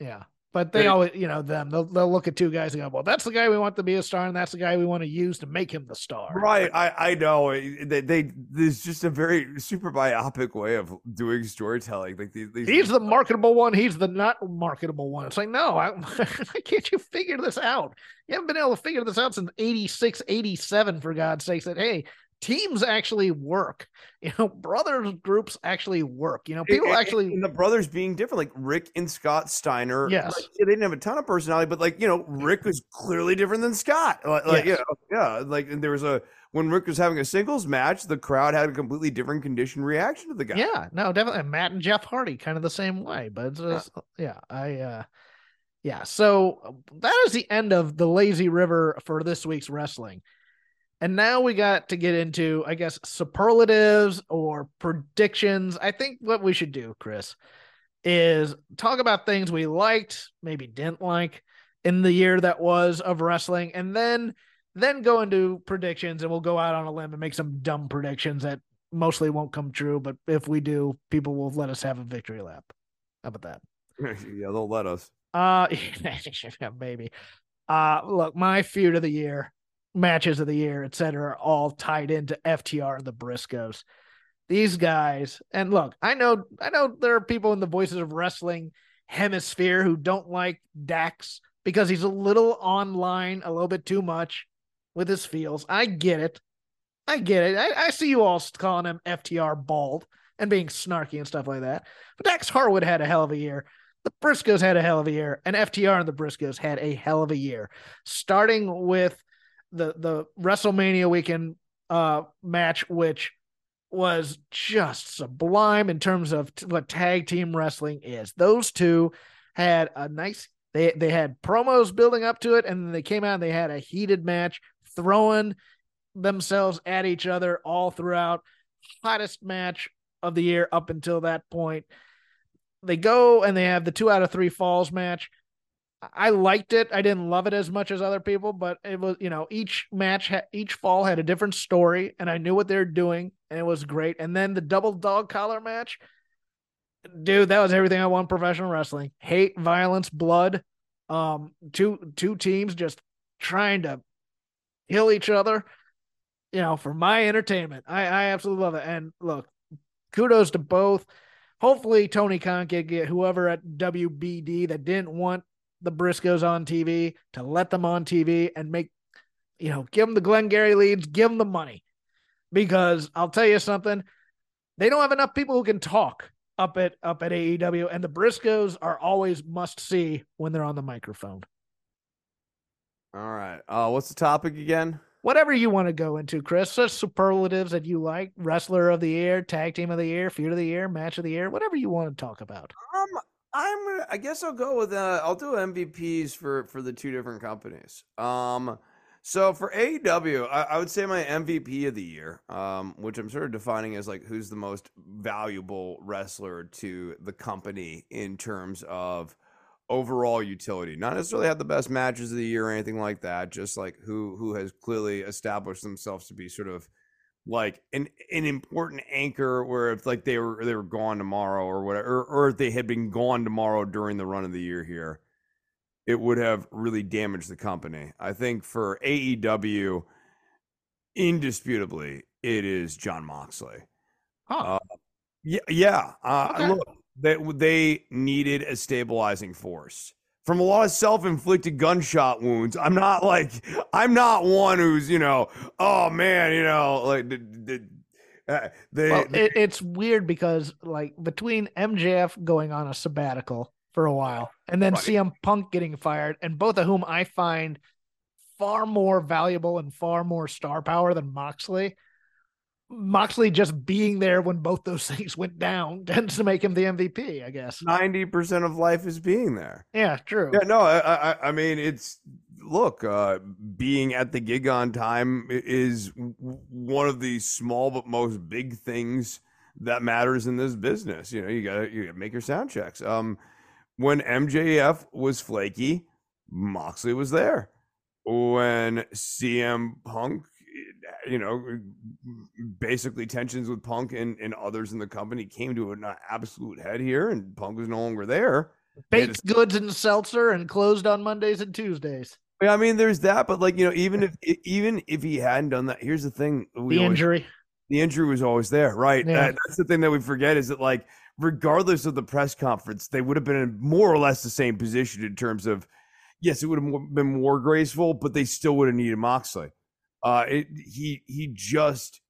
Yeah. But they always, you know, them they'll, they'll look at two guys and go, "Well, that's the guy we want to be a star, and that's the guy we want to use to make him the star." Right. I I know eh, they they there's just a very super biopic way of doing storytelling. Like these, these he's the marketable one. He's the not marketable one. It's like, no, I, can't you figure this out? You haven't been able to figure this out since 86, 87, for God's sakes. That hey, teams actually work. You know, brothers groups actually work. You know, people actually and the brothers being different, like Rick and Scott Steiner. Yes, like, yeah, they didn't have a ton of personality, but like you know, Rick was clearly different than Scott. Like, like Yes. know, yeah, like and there was a when Rick was having a singles match, the crowd had a completely different condition reaction to the guy. Yeah, no, definitely. And Matt and Jeff Hardy, kind of the same way. But it's just, yeah, I, uh, yeah. So that is the end of the lazy river for this week's wrestling. And now we got to get into, I guess, superlatives or predictions. I think what we should do, Chris, is talk about things we liked, maybe didn't like in the year that was of wrestling, and then then go into predictions and we'll go out on a limb and make some dumb predictions that mostly won't come true, but if we do, people will let us have a victory lap. How about that? yeah, they'll let us. Uh yeah, maybe. Uh look, my feud of the year, matches of the year, etc., all tied into FTR and the Briscoes. These guys, and look, I know I know there are people in the voices of wrestling hemisphere who don't like Dax because he's a little online, a little bit too much with his feels. I get it. I get it. I, I see you all calling him FTR bald and being snarky and stuff like that. But Dax Harwood had a hell of a year. The Briscoes had a hell of a year, and FTR and the Briscoes had a hell of a year. Starting with the the WrestleMania weekend uh match, which was just sublime in terms of t- what tag team wrestling is. Those two had a nice they they had promos building up to it, and then they came out and they had a heated match, throwing themselves at each other all throughout. Hottest match of the year up until that point. They go and they have the two out of three falls match. I liked it. I didn't love it as much as other people, but it was, you know, each match, ha- each fall had a different story, and I knew what they were doing, and it was great. And then the double dog collar match, dude, that was everything I want professional wrestling: hate, violence, blood. Um, two two teams just trying to kill each other. You know, for my entertainment, I I absolutely love it. And look, kudos to both. Hopefully, Tony Khan can get whoever at WBD that didn't want the Briscoes on TV to let them on TV and make, you know, give them the Glengarry leads, give them the money. Because I'll tell you something, they don't have enough people who can talk up at up at AEW, and the Briscoes are always must see when they're on the microphone. All right. Uh, what's the topic again? Whatever you want to go into, Chris. Just superlatives that you like, wrestler of the year, tag team of the year, feud of the year, match of the year, whatever you want to talk about. Um, I'm. I guess I'll go with. Uh, I'll do MVPs for for the two different companies. Um, so for AEW, I, I would say my MVP of the year, um, which I'm sort of defining as like who's the most valuable wrestler to the company in terms of overall utility. Not necessarily had the best matches of the year or anything like that. Just like who who has clearly established themselves to be sort of like an an important anchor where if like they were they were gone tomorrow or whatever or, or if they had been gone tomorrow during the run of the year here it would have really damaged the company i think for aew indisputably it is jon moxley Huh. uh, yeah yeah uh, Okay. look they, they needed a stabilizing force from a lot of self-inflicted gunshot wounds i'm not like i'm not one who's you know oh man you know like the, the, Uh, they, Well, it, it's weird because like between MJF going on a sabbatical for a while and then Right. CM Punk getting fired, and both of whom I find far more valuable and far more star power than Moxley. Moxley just being there when both those things went down tends to make him the MVP, I guess. ninety percent of life is being there. Yeah, true. Yeah, no, I, I, I mean, it's look, uh, being at the gig on time is one of the small but most big things that matters in this business. You know, you gotta you gotta make your sound checks. Um, when MJF was flaky, Moxley was there. When CM Punk, you know, basically tensions with Punk and, and others in the company came to an absolute head here, and Punk was no longer there. Baked goods and seltzer and closed on Mondays and Tuesdays. Yeah, I mean, there's that, but like you know, even if even if he hadn't done that, here's the thing: The always- injury. the injury was always there, right? Yeah. That- that's the thing that we forget is that like, regardless of the press conference, they would have been in more or less the same position in terms of, yes, it would have been more graceful, but they still would have needed Moxley. Uh, it, he he just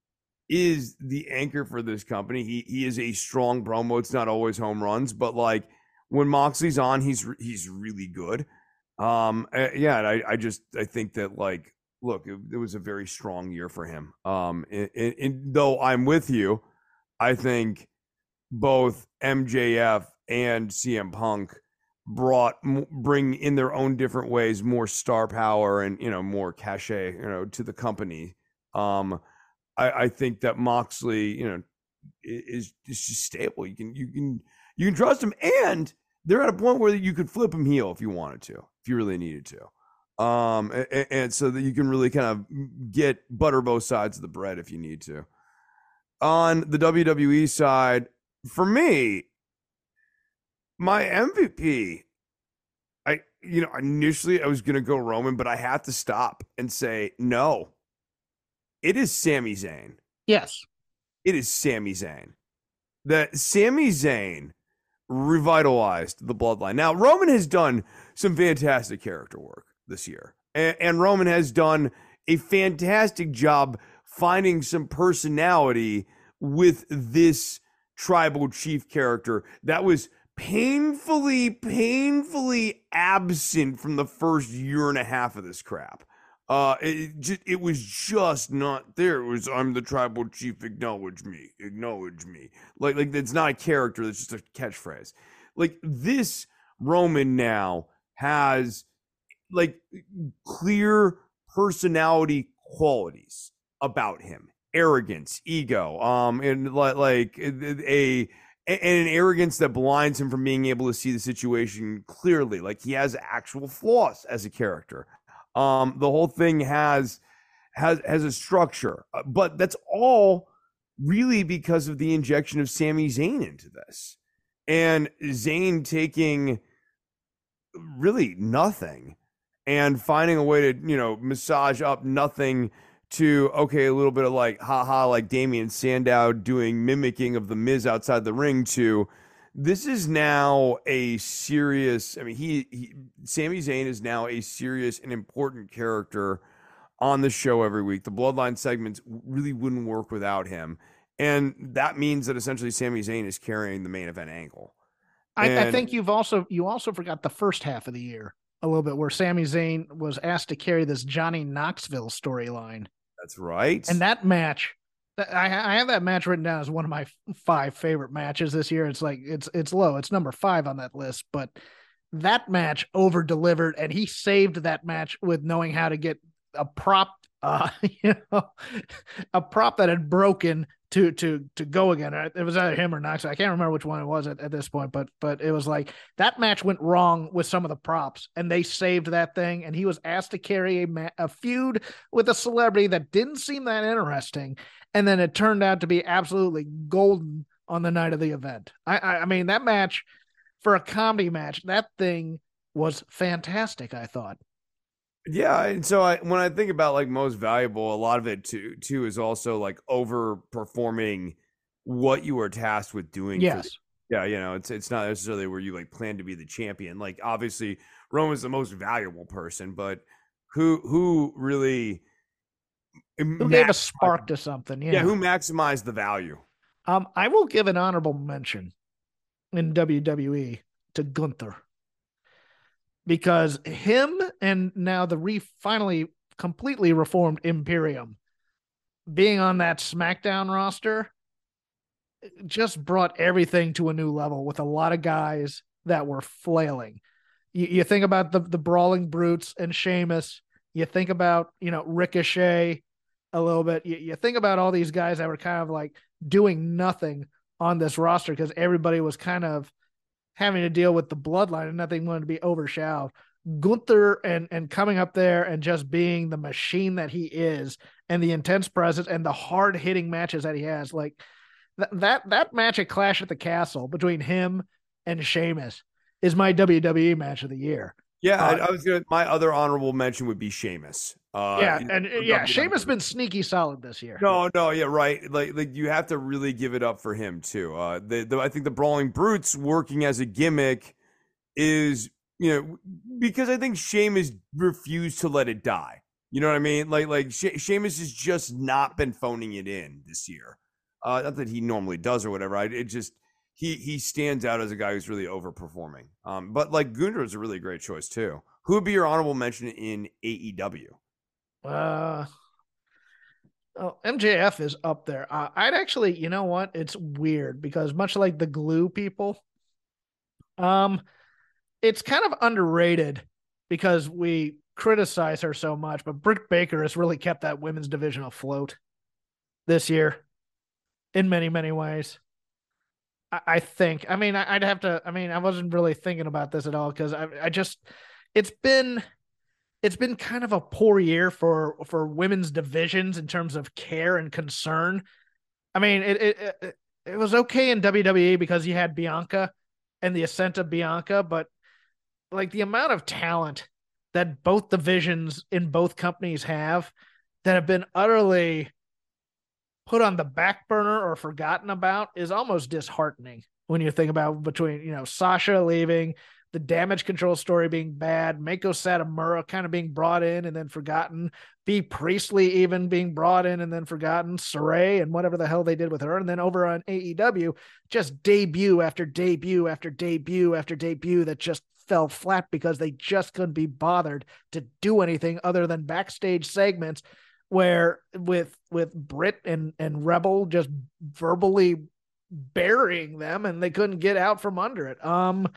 is the anchor for this company. He he is a strong promo. It's not always home runs, but like when Moxley's on, he's he's really good. Um, uh, yeah, I I just I think that like look, it, it was a very strong year for him. Um, and, and, and though I'm with you, I think both MJF and CM Punk brought bring in their own different ways more star power and you know more cachet you know to the company. Um, I, I think that Moxley you know is is just stable. You can you can you can trust him, and they're at a point where you could flip him heel if you wanted to, if you really needed to um a- a- and, so that you can really kind of get butter both sides of the bread if you need to on the WWE side for me my MVP I you know initially I was going to go Roman but I have to stop and say no it is Sami Zayn Yes. it is Sami Zayn. That Sami Zayn revitalized the bloodline. Now, Roman has done some fantastic character work this year. And, and Roman has done a fantastic job finding some personality with this tribal chief character that was painfully, painfully absent from the first year and a half of this crap. Uh, it it was just not there. It was I'm the tribal chief. Acknowledge me. Acknowledge me. Like like it's not a character. That's just a catchphrase. Like this Roman now has like clear personality qualities about him. Arrogance, ego, um, and like like a and an arrogance that blinds him from being able to see the situation clearly. Like he has actual flaws as a character. Um, the whole thing has has has a structure, uh, but that's all really because of the injection of Sami Zayn into this, and Zayn taking really nothing and finding a way to you know massage up nothing to okay a little bit of like haha like Damien Sandow doing mimicking of the Miz outside the ring to this is now a serious I mean he, he Sami Zayn is now a serious and important character on the show every week. The bloodline segments really wouldn't work without him. And that means that essentially Sami Zayn is carrying the main event angle. I, I think you've also you also forgot the first half of the year a little bit where Sami Zayn was asked to carry this Johnny Knoxville storyline. That's right. And that match, I, have that match written down as one of my five favorite matches this year. It's like it's it's low. It's number five on that list, but that match over delivered, and he saved that match with knowing how to get a prop, uh, you know, a prop that had broken to to to go again. Uh, It was either him or Knoxville. I can't remember which one it was at, at this point, but but it was like that match went wrong with some of the props, and they saved that thing. And he was asked to carry a ma- a feud with a celebrity that didn't seem that interesting, and then it turned out to be absolutely golden on the night of the event. I I, I mean that match for a comedy match, that thing was fantastic. I thought. Yeah, and so I when I think about like most valuable, a lot of it too too is also like overperforming what you were tasked with doing. for Yes. the- yeah, you know, it's it's not necessarily where you like plan to be the champion. Like obviously Roman's the most valuable person, but who who really Who gave a spark to something? Yeah. yeah, who maximized the value? Um, I will give an honorable mention in WWE to Gunther because him and now the re finally completely reformed Imperium being on that SmackDown roster just brought everything to a new level with a lot of guys that were flailing. You, you think about the the brawling brutes and Sheamus. You think about you know Ricochet a little bit. You, you think about all these guys that were kind of like doing nothing on this roster because everybody was kind of having to deal with the bloodline and nothing wanted to be overshadowed. Gunther and and coming up there and just being the machine that he is and the intense presence and the hard hitting matches that he has like th- that that match at Clash at the Castle between him and Sheamus is my WWE match of the year. Yeah, uh, I, I, was gonna. My other honorable mention would be Sheamus. Uh, yeah, and yeah, Sheamus been sneaky solid this year. No, no, yeah, right. Like, like you have to really give it up for him too. Uh, the, the I think the Brawling Brutes working as a gimmick is you know because I think Sheamus refused to let it die. You know what I mean? Like, like she- Sheamus has just not been phoning it in this year. Uh, not that he normally does or whatever. I, it just he he stands out as a guy who's really overperforming. Um, but like Gunther is a really great choice too. Who would be your honorable mention in AEW? Uh, oh, MJF is up there. Uh, I'd actually, you know what? It's weird because much like the glue people, um, it's kind of underrated because we criticize her so much, but Britt Baker has really kept that women's division afloat this year in many, many ways. I, think. I mean, I'd have to. I mean, I wasn't really thinking about this at all because I, I just, it's been, it's been kind of a poor year for for women's divisions in terms of care and concern. I mean, it it it, it was okay in WWE because you had Bianca and the ascent of Bianca, but like the amount of talent that both divisions in both companies have that have been utterly put on the back burner or forgotten about is almost disheartening when you think about between you know Sasha leaving, the damage control story being bad, Meiko Satomura kind of being brought in and then forgotten, Bea Priestley even being brought in and then forgotten, Sarray and whatever the hell they did with her, and then over on AEW, just debut after debut after debut after debut that just fell flat because they just couldn't be bothered to do anything other than backstage segments where with with Britt and and Rebel just verbally burying them and they couldn't get out from under it. Um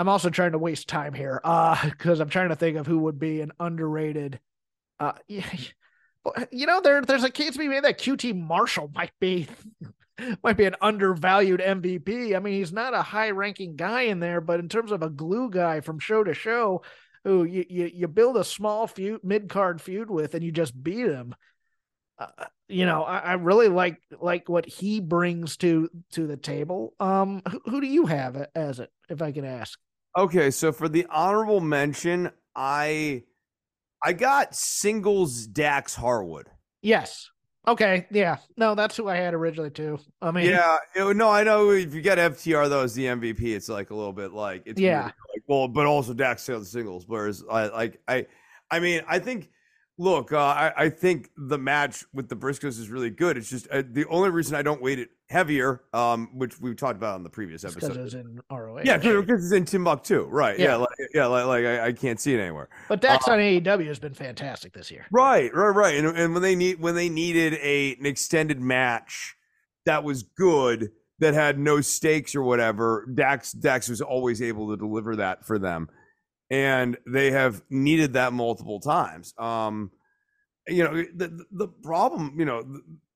I'm also trying to waste time here uh because I'm trying to think of who would be an underrated uh you know there there's a case to be made that QT Marshall might be might be an undervalued MVP. I mean, he's not a high ranking guy in there, but in terms of a glue guy from show to show, who you, you, you build a small feud, mid card feud with, and you just beat him. Uh, you know, I, I, really like like what he brings to to the table. Um, who, who do you have as it, if I can ask? Okay, so for the honorable mention, I I got singles Dax Harwood. Yes. Okay, yeah, no, that's who I had originally too. I mean, yeah, it, no, I know if you get FTR though as the MVP, it's like a little bit like it's yeah, like, well, but also Dax the singles. Whereas I like I, I mean, I think look, uh, I, I think the match with the Briscoes is really good. It's just uh, the only reason I don't wait it heavier, um, which we talked about on the previous episode. Because it's in ROH. Yeah, because it's in Timbuktu, right? Yeah, yeah, like, yeah, like, like I, I, can't see it anywhere. But Dax uh, on AEW has been fantastic this year. Right, right, right. And, and when they need when they needed a an extended match that was good that had no stakes or whatever, Dax Dax was always able to deliver that for them and they have needed that multiple times. Um, you know, the the problem, you know,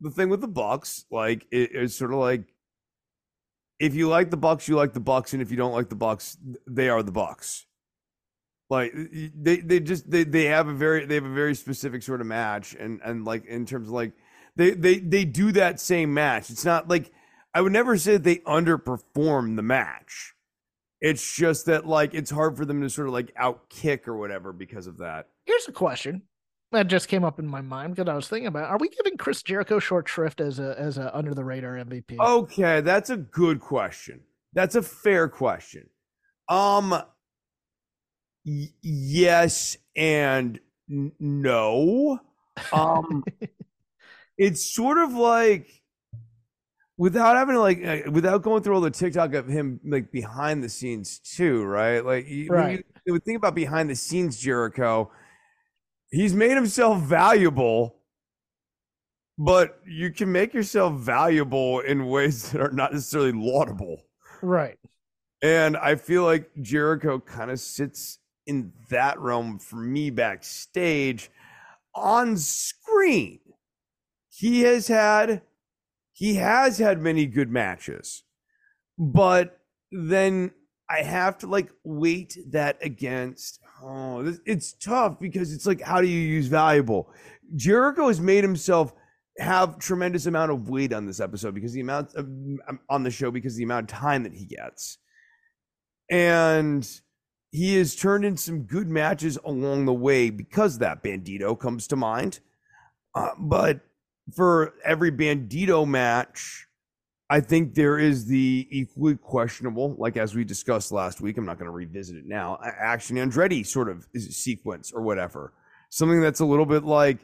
the, thing with the Bucks, like, it, it's sort of like if you like the Bucks, you like the Bucks, and if you don't like the Bucks, they are the Bucks. Like they they just they they have a very they have a very specific sort of match, and and like in terms of like they they they do that same match. It's not like I would never say they underperform the match it's just that like it's hard for them to sort of like outkick or whatever because of that. Here's a question that just came up in my mind because I was thinking about: Are we giving Chris Jericho short shrift as a as a under the radar MVP? Okay, that's a good question. That's a fair question. Um, y- yes and n- no. Um, it's sort of like without having to like uh, without going through all the TikTok of him like behind the scenes too, right? Like you, when Right. you, you would think about behind the scenes Jericho, he's made himself valuable, but you can make yourself valuable in ways that are not necessarily laudable. right. And I feel like Jericho kind of sits in that realm for me backstage on screen. He has had he has had many good matches. But then I have to like weight that against oh this, it's tough because it's like how do you use valuable? Jericho has made himself have tremendous amount of weight on this episode because the amount of on the show because the amount of time that he gets and he has turned in some good matches along the way because that Bandido comes to mind uh, but for every Bandido match i think there is the equally questionable like as we discussed last week i'm not going to revisit it now action andretti sort of sequence or whatever something that's a little bit like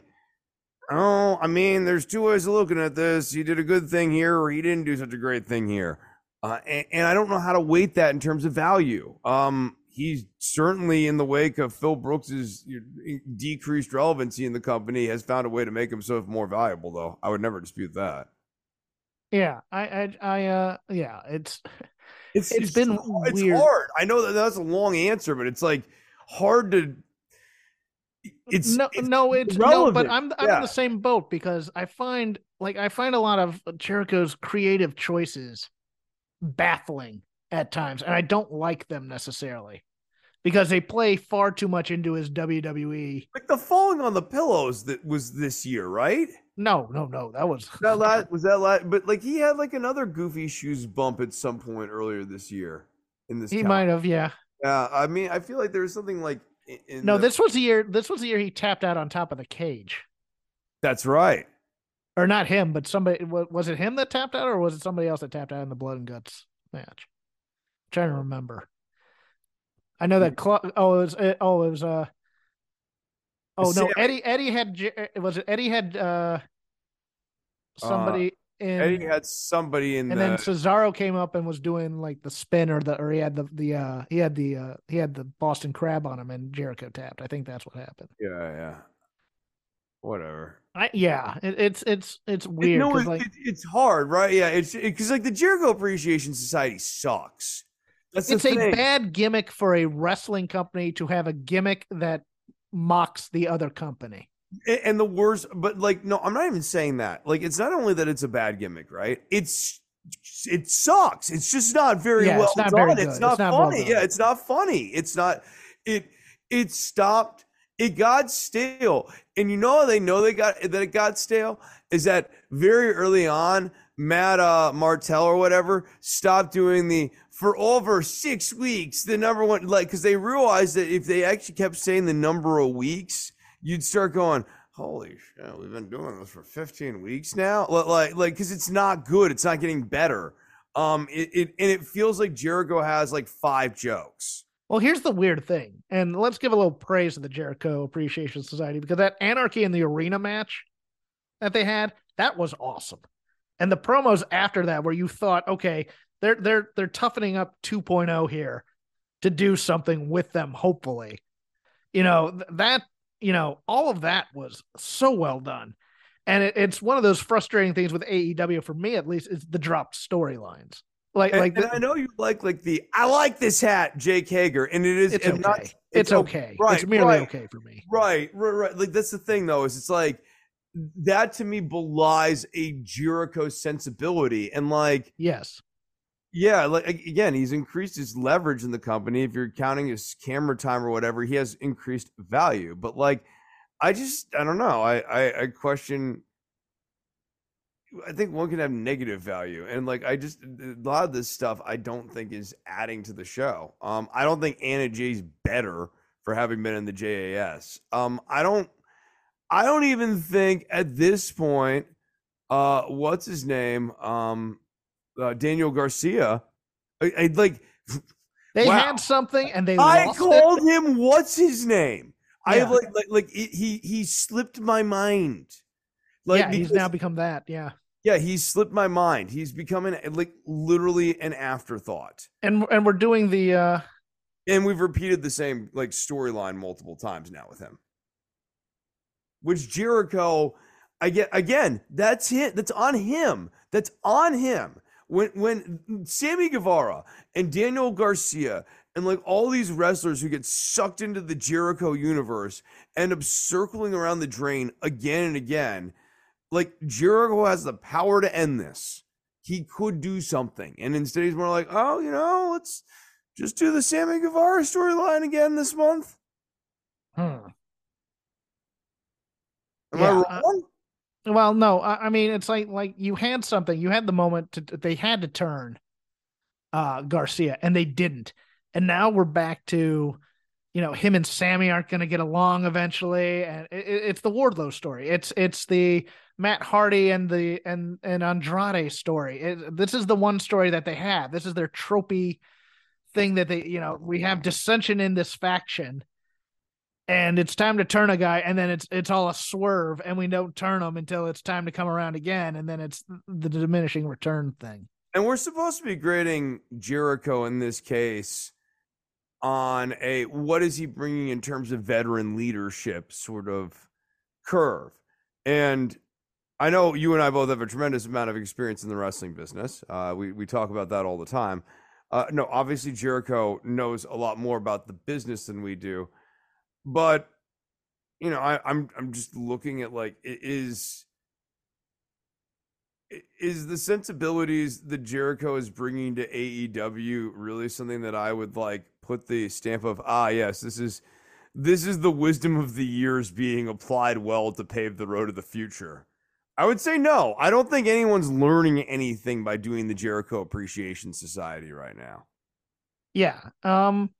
oh i mean there's two ways of looking at this he did a good thing here or he didn't do such a great thing here uh, and, and I don't know how to weight that in terms of value. Um, he's certainly in the wake of Phil Brooks's decreased relevancy in the company has found a way to make himself more valuable. Though I would never dispute that. Yeah. I I I uh yeah, it's It's It's been it's weird. hard. I know that that's a long answer, but it's like hard to. It's no, it's no, it's no, but. I'm I'm Yeah. in the same boat because I find like I find a lot of Jericho's creative choices baffling at times, and I don't like them necessarily because they play far too much into his WWE. like the falling on the pillows that was this year, right? No, no, no, that was That la was that la But like he had like another goofy shoes bump at some point earlier this year. In this, he calendar. might have, yeah. Yeah, I mean, I feel like there was something like in No, the- this was the year. This was the year he tapped out on top of the cage, That's right. or not him, but somebody. Was it him that tapped out, or was it somebody else that tapped out in the blood and guts match? trying to remember. I know that. Cla- oh, it was. It, oh, it was. Uh. Oh no. Eddie. Eddie had. J- uh, Was it Eddie had? uh Somebody in. Eddie had somebody in and the then Cesaro came up and was doing like the spin or the or he had the the uh he had the uh he had the Boston Crab on him and Jericho tapped. I think that's what happened. yeah, yeah. Whatever. I yeah, it, it's it's it's It- weird no, it, like it- it's hard, right? Yeah, it's because like the Jericho Appreciation Society sucks. That's it's a bad gimmick for a wrestling company to have a gimmick that mocks the other company. And the worst but like no i'm not even saying that. Like it's not only that it's a bad gimmick right? It's it sucks. It's just not very Yeah, well it's not done. Very it's not It's not funny. done. yeah it's not funny. It's not it it stopped it got stale. And you know how they know they got that it got stale? Is that very early on matt uh martell or whatever stopped doing the for over six weeks the number one like because they realized that if they actually kept saying the number of weeks you'd start going, "Holy shit, we've been doing this for 15 weeks now." Li- Like, like, because it's not good. It's not getting better. Um, it, it and it feels like Jericho has like five jokes. Well, here's the weird thing, and let's give a little praise to the Jericho Appreciation Society because that Anarchy in the Arena match that they had, that was awesome. And the promos after that, where you thought, okay, they're they're they're toughening up 2.0 here to do something with them, hopefully. You know, that, you know, all of that was so well done. And it, it's one of those frustrating things with AEW for me at least is the dropped storylines. Like And, like and the- I know you like like the I like this hat, Jake Hager, and it is it's okay. not- it's, it's o- okay. right, it's merely right. okay for me. Right, right, right. Like that's the thing though, is it's like that to me belies a Jericho sensibility. And like Yes. Yeah, like again, he's increased his leverage in the company. If you're counting his camera time or whatever, he has increased value. But like, I just I don't know. I I, I question. I think one can have negative value, and like I just a lot of this stuff I don't think is adding to the show. Um, I don't think Anna Jay's better for having been in the JAS. Um, I don't. I don't even think at this point, uh, what's his name? Um, uh, Daniel Garcia. I, I like. They Wow. had something and they I called him. What's his name? I have like like like it, he he slipped my mind. Like yeah, he's now become that. Yeah, yeah, he's slipped my mind. He's becoming like literally an afterthought. and and we're doing the. uh And we've repeated the same like storyline multiple times now with him. Which Jericho, get again, that's it. That's on him. That's on him. When when Sammy Guevara and Daniel Garcia and like all these wrestlers who get sucked into the Jericho universe end up circling around the drain again and again, like Jericho has the power to end this. He could do something. And instead he's more like, oh, you know, let's just do the Sammy Guevara storyline again this month. hmm. Am Yeah, I uh. Well, no, I, I mean it's like like you had something. You had the moment to they had to turn uh Garcia and they didn't. And now we're back to you know him and Sammy aren't going to get along eventually and it- it's the Wardlow story. It's it's the Matt Hardy and the and and Andrade story. It, this is the one story that they have. This is their tropey thing that they, you know, we have dissension in this faction and it's time to turn a guy and then it's it's all a swerve and we don't turn him until it's time to come around again and then it's the diminishing return thing And we're supposed to be grading Jericho in this case on a what is he bringing in terms of veteran leadership sort of curve. And I know you and I both have a tremendous amount of experience in the wrestling business. Uh, we we talk about that all the time. Uh, no, obviously Jericho knows a lot more about the business than we do, but you know, I, I'm I'm just looking at like is is the sensibilities that Jericho is bringing to AEW really something that I would like put the stamp of ah yes this is this is the wisdom of the years being applied well to pave the road of the future. I would say no. I don't think anyone's learning anything by doing the Jericho Appreciation Society right now. yeah um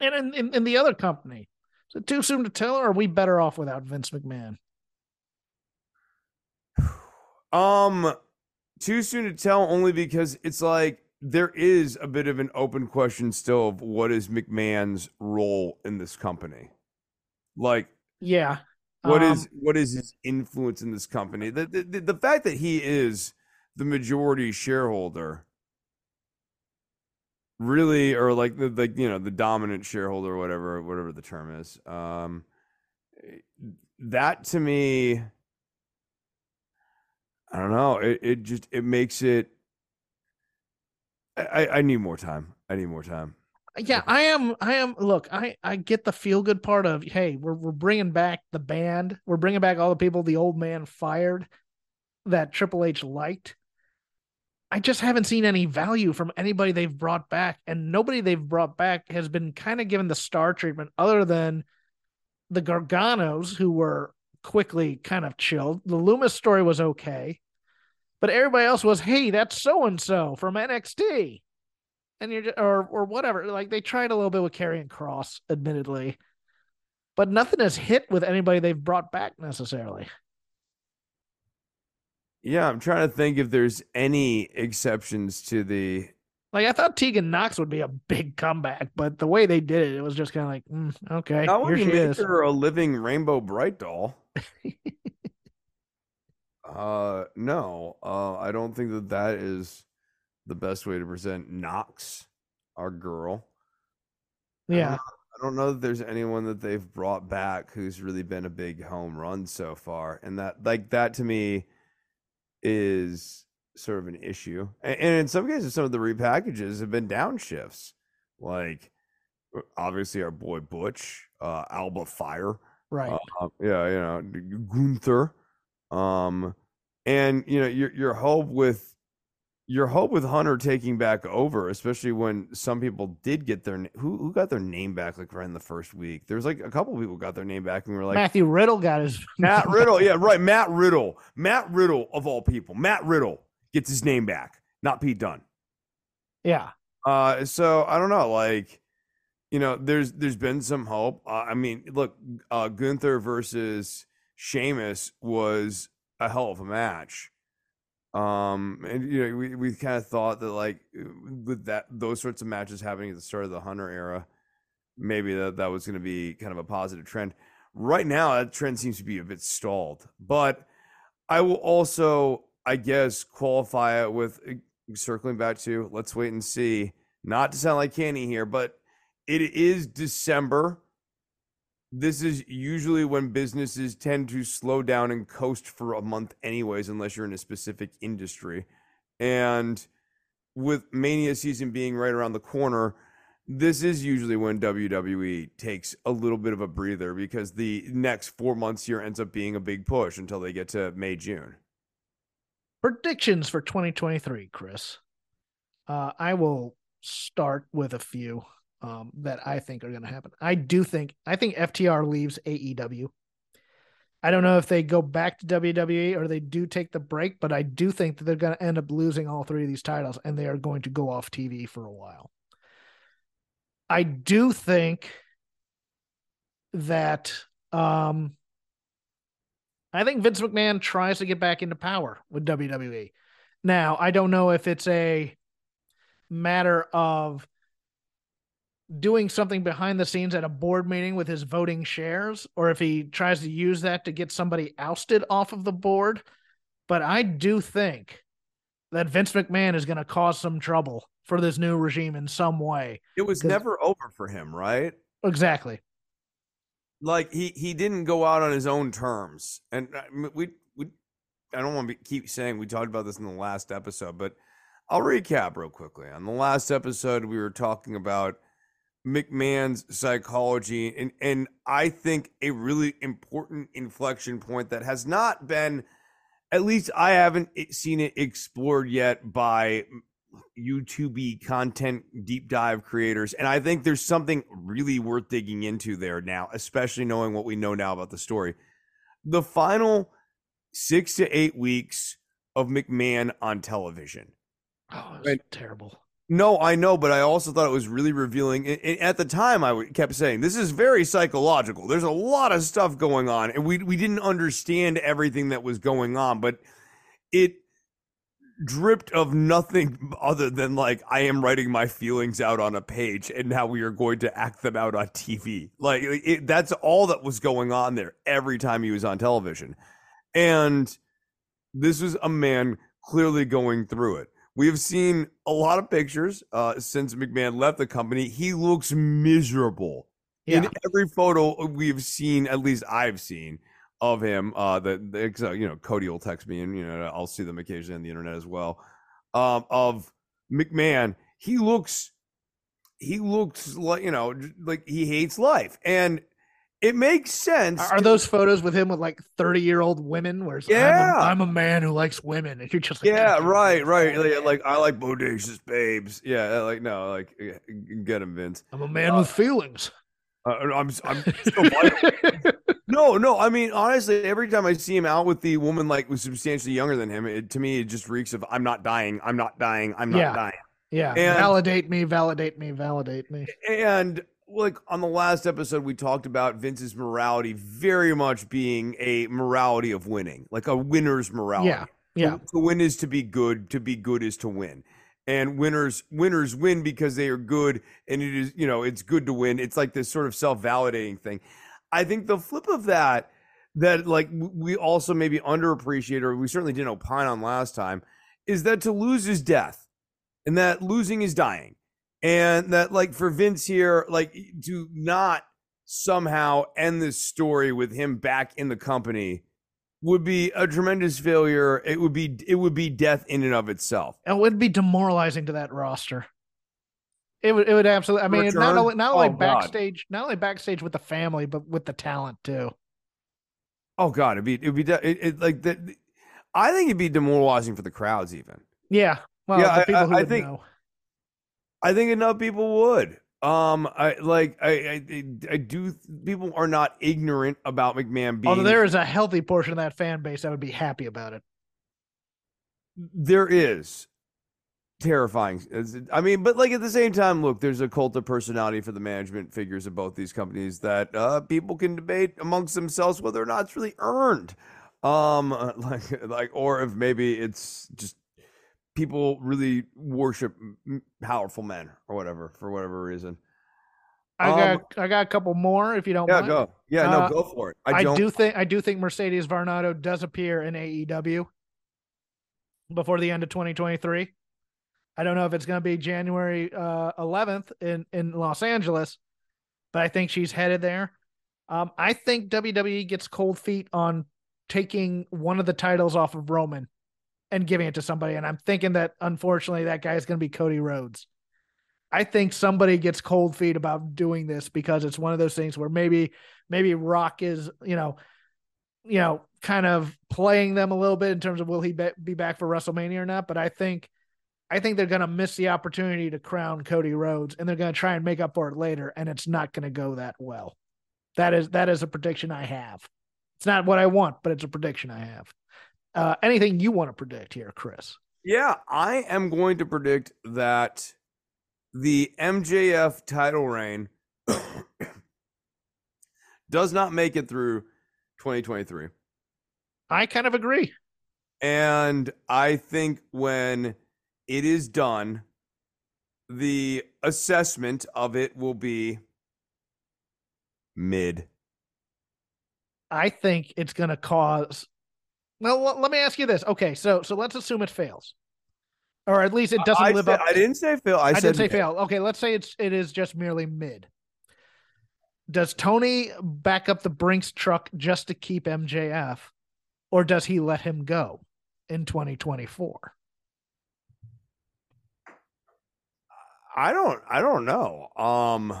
and in, in, in the other company is it too soon to tell or are we better off without vince mcmahon Um, too soon to tell only because it's like there is a bit of an open question still of what is McMahon's role in this company. Like, yeah what um, is what is his influence in this company? The, the the- the fact that he is the majority shareholder, really, or like the the you know the dominant shareholder, or whatever whatever the term is. Um, that to me, I don't know. It it just it makes it. I I- I need more time. I need more time. yeah i am i am look i i get the feel good part of hey we're, we're bringing back the band we're bringing back all the people the old man fired that triple h liked i just haven't seen any value from anybody they've brought back and nobody they've brought back has been kind of given the star treatment other than the garganos who were quickly kind of chilled the lumis story was okay but everybody else was hey that's so and so from nxt and you're just, or or whatever. Like they tried a little bit with Karrion Cross, admittedly, but nothing has hit with anybody they've brought back necessarily. Yeah, I'm trying to think if there's any exceptions to the Like I thought Tegan Nox would be a big comeback, but the way they did it, it was just kind of like, mm, okay, Not would make is. her a living rainbow brite doll. uh, no, uh, I don't think that that is the best way to present Knox, our girl. Yeah, I don't know that there's anyone that they've brought back who's really been a big home run so far, and that like that to me is sort of an issue. And, and in some cases, some of the repackages have been downshifts, like uh, obviously our boy Butch, uh, Alba Fyre. right. Uh, yeah, you know, Gunther. Um, and you know, your your hope with your hope with Hunter taking back over, especially when some people did get their who who got their name back like right in the first week. There's like a couple people got their name back, and we were like Matthew Riddle got his Matt Riddle, yeah, right, Matt Riddle, Matt Riddle of all people, Matt Riddle gets his name back, not Pete Dunne. Yeah, Uh, so I don't know, like, you know, there's there's been some hope. Uh, I mean, look, uh, Gunther versus Sheamus was a hell of a match. Um, and you know, we we kind of thought that like with that those sorts of matches happening at the start of the Hunter era, maybe that that was going to be kind of a positive trend. Right now, that trend seems to be a bit stalled. But I will also, I guess, qualify it with uh, circling back to let's wait and see. Not to sound like candy here, but it is December. This is usually when businesses tend to slow down and coast for a month, anyways, unless you're in a specific industry. And with Mania season being right around the corner, this is usually when WWE takes a little bit of a breather because the next four months here ends up being a big push until they get to May, June. Predictions for 2023, Chris. Uh, I will start with a few um, that I think are going to happen. I do think I think FTR leaves AEW. I don't know if they go back to WWE or they do take the break, but I do think that they're going to end up losing all three of these titles and they are going to go off TV for a while. I do think that um I think Vince McMahon tries to get back into power with WWE. Now, I don't know if it's a matter of doing something behind the scenes at a board meeting with his voting shares or if he tries to use that to get somebody ousted off of the board. But I do think that Vince McMahon is going to cause some trouble for this new regime in some way. It was never over for him, right? Exactly. Like he he didn't go out on his own terms, and uh, we we I don't want to keep saying we talked about this in the last episode, but I'll recap real quickly. On the last episode, we were talking about McMahon's psychology, and and I think a really important inflection point that has not been, at least I haven't seen it explored yet by YouTube content deep dive creators. And I think there's something really worth digging into there now, especially knowing what we know now about the story. The final six to eight weeks of McMahon on television. Oh, it was terrible. No, I know, but I also thought it was really revealing. At the time, I kept saying this is very psychological. There's a lot of stuff going on, and we we didn't understand everything that was going on, but it dripped of nothing other than like I am writing my feelings out on a page and now we are going to act them out on TV. Like it, that's all that was going on there every time he was on television. And this was a man clearly going through it. We have seen a lot of pictures uh, since McMahon left the company. He looks miserable. Yeah. In every photo we've seen, at least I've seen, of him. Uh, that uh, you know, Cody will text me, and you know, I'll see them occasionally on the internet as well. Um, of McMahon, he looks, he looks like you know, like he hates life, and it makes sense. Are, to, those photos with him with like thirty year old women? Where yeah, I'm a, I'm a, man who likes women, and you're just like, yeah, right, right. Like, like, I like bodacious babes. Yeah, like no, like get him, Vince. I'm a man uh, with feelings. Uh, I'm, I'm no, no. I mean, honestly, every time I see him out with the woman like was substantially younger than him, it, to me it just reeks of I'm not dying, I'm not dying, I'm not yeah. dying. Yeah, and, validate me, validate me, validate me. And like on the last episode, we talked about Vince's morality very much being a morality of winning, like a winner's morality. Yeah, yeah. To, win is to be good. To be good is to win and winners winners win because they are good and it is you know it's good to win it's like this sort of self-validating thing i think the flip of that that like we also maybe underappreciate or we certainly didn't opine on last time is that to lose is death and that losing is dying and that like for vince here like to not somehow end this story with him back in the company would be a tremendous failure. It would be it would be death in and of itself. It would be demoralizing to that roster. It would it would absolutely. I mean, Return? not only not only oh, backstage, God. not only backstage with the family, but with the talent too. Oh God, it'd be it'd be it, it like that. I think it'd be demoralizing for the crowds, even. Yeah. Well, yeah, I, I, I think. Know. I think enough people would. Um, I like I, I I do. People are not ignorant about McMahon being. Although there is a healthy portion of that fan base that would be happy about it. There is terrifying. I mean, but like at the same time, look, there's a cult of personality for the management figures of both these companies that uh, people can debate amongst themselves whether or not it's really earned. Um, like like, or if maybe it's just people really worship powerful men or whatever for whatever reason. I Um, got I got a couple more if you don't Yeah, mind. go. Yeah, no, Uh, go for it. I, I, don't. think I do think Mercedes Varnado does appear in AEW before the end of 2023. I don't know if it's going to be January uh, 11th in in Los Angeles, but I think she's headed there. Um, I think WWE gets cold feet on taking one of the titles off of Roman and giving it to somebody, and I'm thinking that unfortunately that guy is going to be Cody Rhodes. I think somebody gets cold feet about doing this because it's one of those things where maybe maybe Rock is, you know, you know, kind of playing them a little bit in terms of will he be, back for WrestleMania or not. But I think, I think they're going to miss the opportunity to crown Cody Rhodes, and they're going to try and make up for it later, and it's not going to go that well. That is that is a prediction I have. It's not what I want, but it's a prediction I have. Uh, anything you want to predict here, Chris? Yeah, I am going to predict that the MJF title reign does not make it through 2023. I kind of agree. And I think when it is done, the assessment of it will be mid. I think it's going to cause. Well, l- let me ask you this. Okay, so so let's assume it fails, or at least it doesn't I, live said- up. I didn't say fail. I, I, said didn't say mid. fail. Okay, let's say it's it is just merely mid. Does Tony back up the Brinks truck just to keep MJF, or does he let him go in 2024? I don't I don't know. Um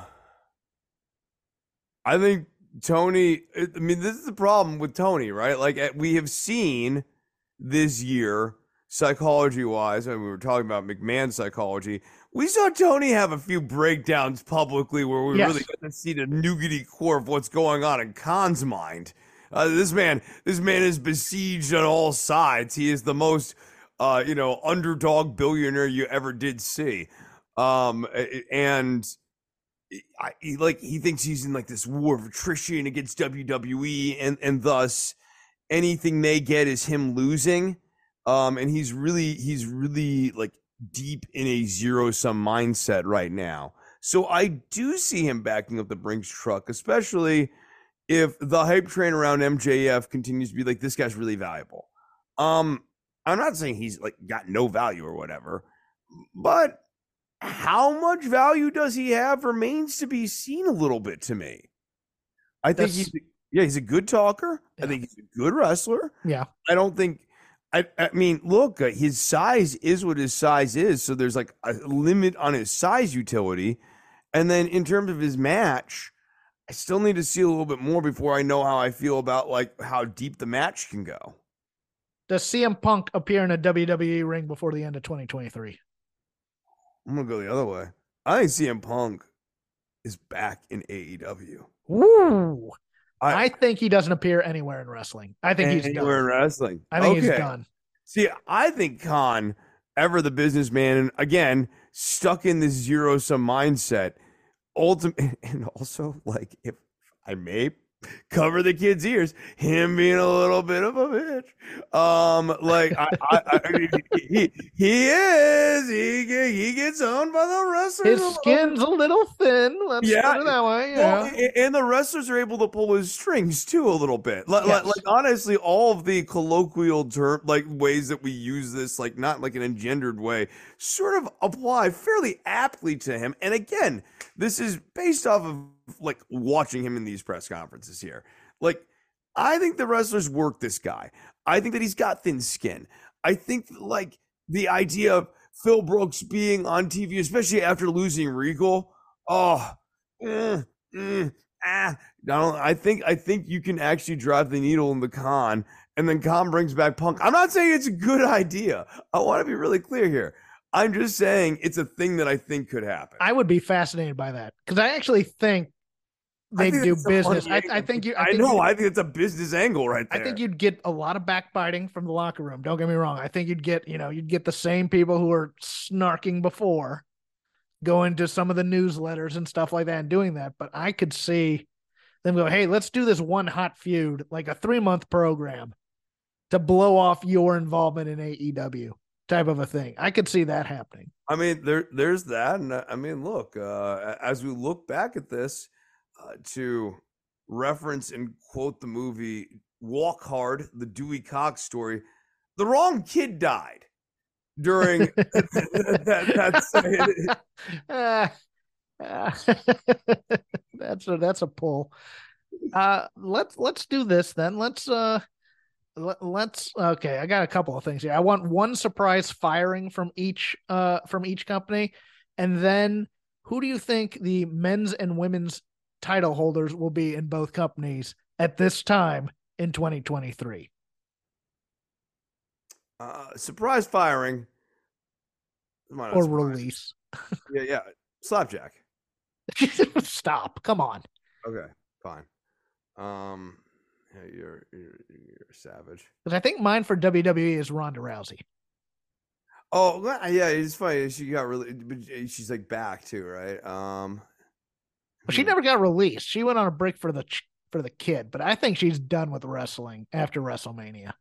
I think Tony I mean this is the problem with Tony, right? Like eh, we have seen this year psychology wise, and we were talking about McMahon's psychology. We saw Tony have a few breakdowns publicly where we Yes. really got to see the nougaty core of what's going on in Khan's mind. Uh, this man, this man is besieged on all sides. He is the most, uh, you know, underdog billionaire you ever did see um and I, he like he thinks he's in like this war of attrition against WWE and and thus anything they get is him losing. Um and he's really he's really like deep in a zero sum mindset right now. So I do see him backing up the Brinks truck especially if the hype train around MJF continues to be like this guy's really valuable. Um I'm not saying he's like got no value or whatever but how much value does he have remains to be seen a little bit to me. I think That's- he's yeah, he's a good talker. Yeah. I think he's a good wrestler. Yeah. I don't think I I mean, look, uh, his size is what his size is, so there's like a limit on his size utility. And then in terms of his match, I still need to see a little bit more before I know how I feel about like how deep the match can go. Does CM Punk appear in a WWE ring before the end of 2023? I'm gonna go the other way. I think CM Punk is back in AEW. Woo! I- I, think he doesn't appear anywhere in wrestling. I think he's Anywhere in wrestling. I think he's Okay. done. See, I think Khan, ever the businessman, and again, stuck in this zero sum mindset, ultimate, and also, like, if I may cover the kid's ears, him being a little bit of a bitch. Um, like, I, I, I he, he is, he, he gets owned by the wrestlers. His skin's a little thin. Let's Yeah. put it that way. Yeah. a- and the wrestlers are able to pull his strings too a little bit. Like, like, Yes. like, honestly, all of the colloquial term, like ways that we use this, like not like an engendered way, sort of apply fairly aptly to him. And again, this is based off of like watching him in these press conferences here. Like, I think the wrestlers work this guy. I think that he's got thin skin. I think like the idea of Phil Brooks being on TV, especially after losing Regal. Oh, mm, mm, ah. No, I think I think you can actually drive the needle in the Khan, and then Khan brings back Punk. I'm not saying it's a good idea. I want to be really clear here. I'm just saying it's a thing that I think could happen. I would be fascinated by that because I actually think they do that's a funny business. I, I think you. I, I, know. I think it's a business angle right there. I think you'd get a lot of backbiting from the locker room. Don't get me wrong. I think you'd get, you know, you'd get the same people who were snarking before going to some of the newsletters and stuff like that and doing that. But I could see them go, hey, let's do this one hot feud, like a three month program to blow off your involvement in AEW. Type of a thing. I could see that happening. I mean, there there's that, and uh, I mean, look, uh, as we look back at this, uh, to reference and quote the movie Walk Hard, the Dewey Cox story, the wrong kid died during that. that uh, that's a that's a pull. Uh, let's let's do this then. Let's uh let, us okay i got a couple of things here. I want one surprise firing from each uh from each company. And then who do you think the men's and women's title holders will be in both companies at this time in 2023 uh surprise firing. Or release. Yeah yeah. Slapjack. Stop. Come on. Okay fine. Um you're you're, you're savage. Because I think mine for WWE is Ronda Rousey. Oh yeah, it's funny. She got really, she's like back too, right? Um, well, she hmm. never got released. She went on a break for the for the kid, but I think she's done with wrestling after WrestleMania.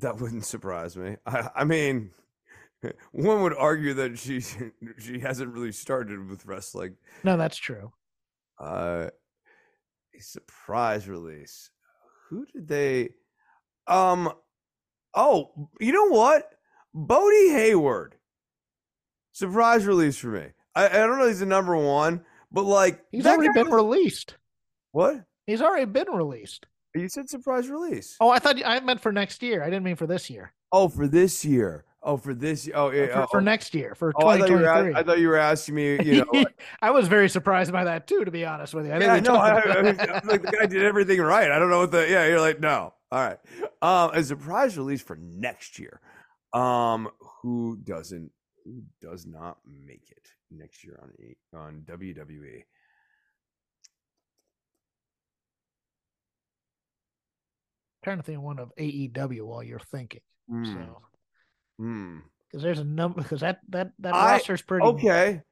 That wouldn't surprise me. I, I mean, one would argue that she she hasn't really started with wrestling. No, that's true. Uh, a surprise release who did they? Um, oh, you know what? Bodhi Hayward. Surprise release for me. I, I don't know he's the number one, but like he's already been released. What? He's already been released. You said surprise release. Oh, I thought I meant for next year. I didn't mean for this year. Oh, for this year. Oh, for this. Oh, yeah. For, oh, for next year. For oh, I thought, you were, I thought you were asking me. You know, I was very surprised by that too. To be honest with you, I yeah, no, I, I, mean, like the guy did everything right. I don't know what the. Yeah, you're like no. All right. Um, a surprise release for next year. Um, who doesn't? Who does not make it next year on on WWE? trying to think of one of AEW while you're thinking. Mm. So Hmm. Because there's a number. Because that that that I, roster's pretty okay.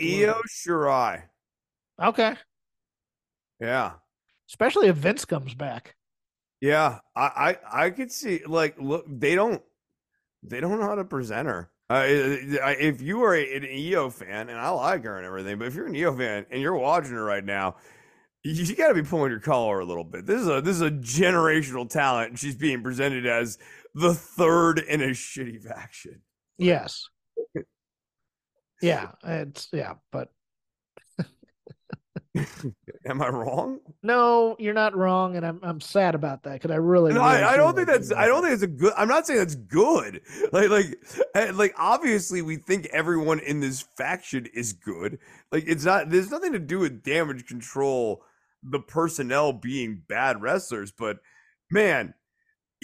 Io Shirai. Okay. Yeah. Especially if Vince comes back. Yeah, I I, I could see like look they don't they don't know how to present her. Uh, if you are an Io fan, and I like her and everything, but if you're an Io fan and you're watching her right now, you, you got to be pulling your collar a little bit. This is a this is a generational talent, and she's being presented as the third in a shitty faction. Yes. yeah, it's yeah, but Am I wrong? No, you're not wrong, and I'm I'm sad about that because I really. No, really I, I don't think that's. I don't think it's a good. I'm not saying that's good. Like like eh, like obviously we think everyone in this faction is good. Like it's not. There's nothing to do with damage control. The personnel being bad wrestlers, but man,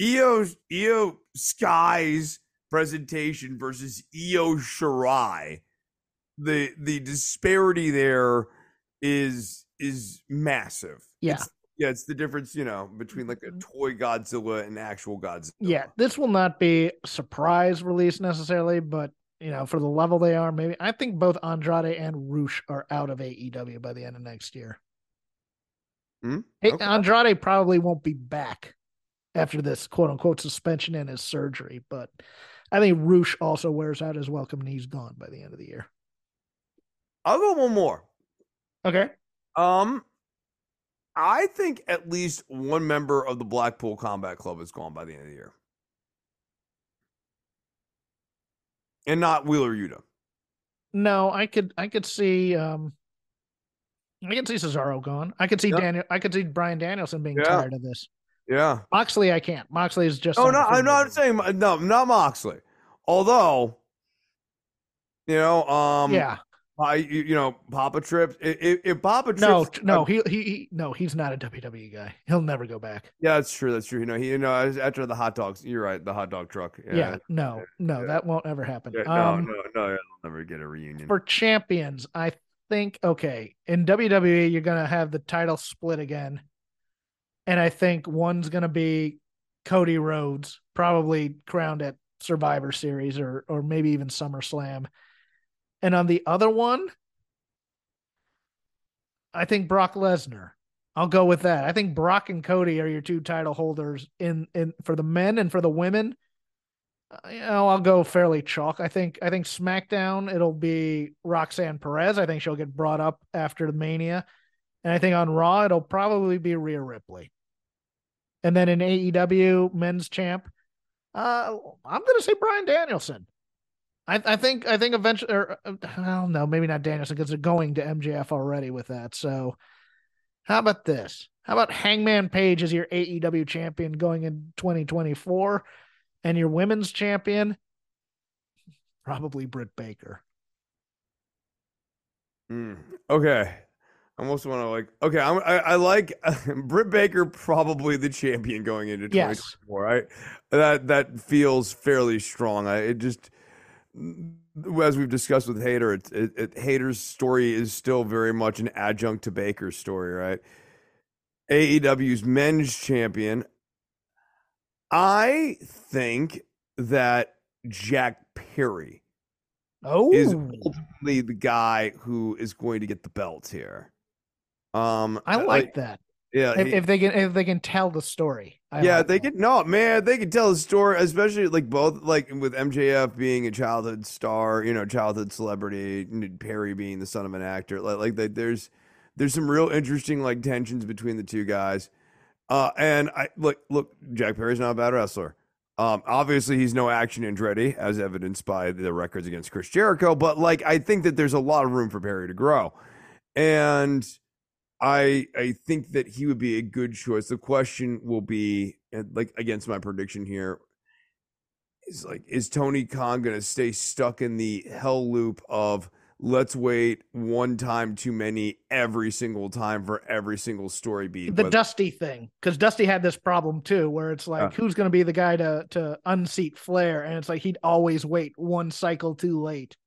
Io Io Sky's presentation versus Io Shirai, the the disparity there is is massive. Yeah. It's, yeah, it's the difference, you know, between like a mm-hmm. toy Godzilla and actual Godzilla. Yeah, this will not be surprise release necessarily, but you know, for the level they are, maybe I think both Andrade and Rush are out of AEW by the end of next year. Hmm? Okay. Andrade probably won't be back after this quote unquote suspension and his surgery. But I think Rush also wears out his welcome and he's gone by the end of the year. I'll go one more. Okay. Um, I think at least one member of the Blackpool Combat Club is gone by the end of the year. And not Wheeler Yuta. No, I could I could see um I can see Cesaro gone. I could see Daniel I could see Bryan Danielson being yeah. tired of this. Yeah. Moxley, I can't. Moxley is just. Oh no, I'm not saying no, not Moxley. Although, you know, um, yeah, I you, know Papa Trip. If, if Papa Trip, no, no, he, he he no, he's not a WWE guy. He'll never go back. Yeah, that's true. That's true. You know, he you know after the hot dogs. You're right. The hot dog truck. Yeah, yeah no, no, yeah. that won't ever happen. Yeah, um, no, no, no, I'll never get a reunion for champions. I think okay in WWE you're gonna have the title split again and I think one's going to be Cody Rhodes, probably crowned at Survivor Series or or maybe even SummerSlam. And on the other one, I think Brock Lesnar. I'll go with that. I think Brock and Cody are your two title holders in in for the men and for the women. Uh, you know, I'll go fairly chalk. I think I think SmackDown it'll be Roxanne Perez. I think she'll get brought up after the Mania, and I think on Raw it'll probably be Rhea Ripley. And then in AEW Men's Champ, uh, I'm gonna say Bryan Danielson. I, I think I think eventually, don't know, maybe not Danielson because they're going to MJF already with that. So, how about this? How about Hangman Page as your AEW champion going in 2024, and your women's champion? Probably Britt Baker. Mm, okay. I almost want to like. Okay, I'm, I, I like Britt Baker, probably the champion going into 2024. Yes. Right, that that feels fairly strong. I it just mm, as we've discussed with Hayter, it, it, it, Hayter's story is still very much an adjunct to Baker's story, right? AEW's men's champion. I think that Jack Perry oh. is ultimately the guy who is going to get the belt here. Um, I like, like that. Yeah, if, he, if, they can if they can tell the story. I yeah, like they that. can. No, man, they can tell the story, especially like both like with MJF being a childhood star, you know, childhood celebrity, Perry being the son of an actor. Like, like they, there's there's some real interesting like tensions between the two guys. Uh, and I look, look, Jack Perry's not a bad wrestler. Um, obviously he's no action Andretti, as evidenced by the records against Chris Jericho. But like, I think that there's a lot of room for Perry to grow, and I I think that he would be a good choice. The question will be like against my prediction here is like is Tony Khan going to stay stuck in the hell loop of let's wait one time too many every single time for every single story beat. The Dusty thing, because Dusty had this problem too, where it's like, uh, who's going to be the guy to to unseat Flair, and it's like he'd always wait one cycle too late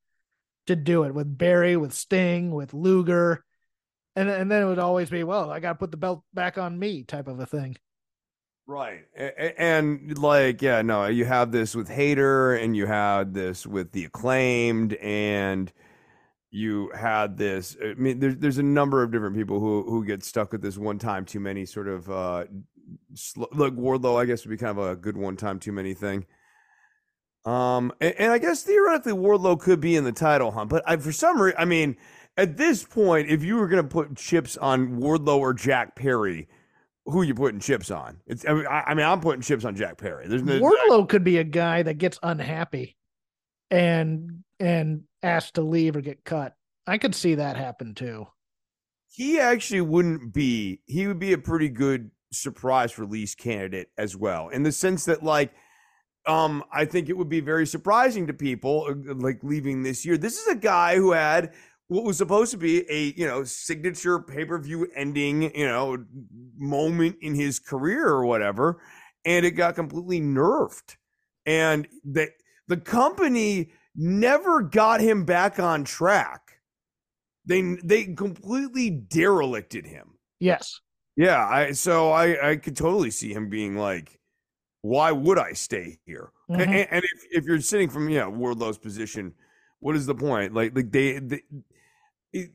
to do it with Barry, with Sting, with Luger and and then it would always be, well, I got to put the belt back on me, type of a thing. Right, and like, yeah, no, you have this with Hayter, and you had this with the acclaimed, and you had this. I mean, there's there's a number of different people who who get stuck with this one time too many sort of uh, like Wardlow. I guess would be kind of a good one time too many thing. Um, and, and I guess theoretically Wardlow could be in the title hunt, but I, for some reason, I mean, at this point, if you were going to put chips on Wardlow or Jack Perry, who are you putting chips on? It's I mean, I, mean I'm putting chips on Jack Perry. There's no Wardlow I, could be a guy that gets unhappy and and asked to leave or get cut. I could see that happen too. He actually wouldn't be. He would be a pretty good surprise release candidate as well, in the sense that like. Um, I think it would be very surprising to people uh, like leaving this year. This is a guy who had what was supposed to be a you know signature pay-per-view ending you know moment in his career or whatever and it got completely nerfed. And the the company never got him back on track. They they completely derelicted him. Yes. Yeah i so i i could totally see him being like why would i stay here? Mm-hmm. and, and, if, if you're sitting from you know wardlow's position what is the point? Like like they, they it,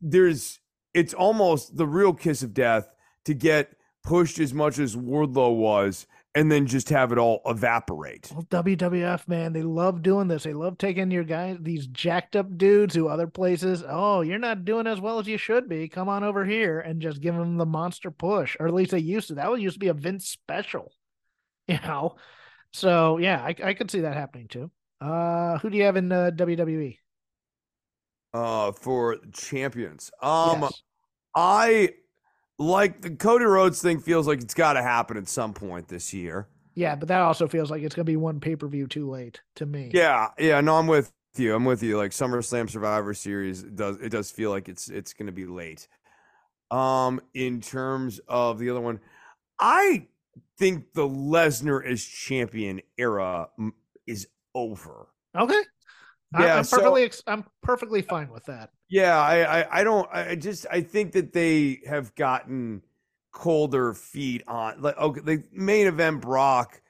there's it's almost the real kiss of death to get pushed as much as Wardlow was and then just have it all evaporate. Well, WWF, man, they love doing this. They love taking your guys, these jacked up dudes who other places, oh, you're not doing as well as you should be. Come on over here and just give them the monster push. Or at least they used to. That would used to be a Vince special, you know? So, yeah, I, I could see that happening too. Uh, who do you have in uh, WWE? Uh for champions. Um yes. I like the Cody Rhodes thing feels like it's got to happen at some point this year. Yeah, but that also feels like it's going to be one pay-per-view too late to me. Yeah, yeah, no I'm with you. I'm with you. Like SummerSlam Survivor Series it does it does feel like it's it's going to be late. Um in terms of the other one, I think the Lesnar as champion era is over. Okay. Yeah, I'm perfectly so, I'm perfectly fine with that. Yeah, I, I I don't I just I think that they have gotten colder feet on like okay the main event Brock.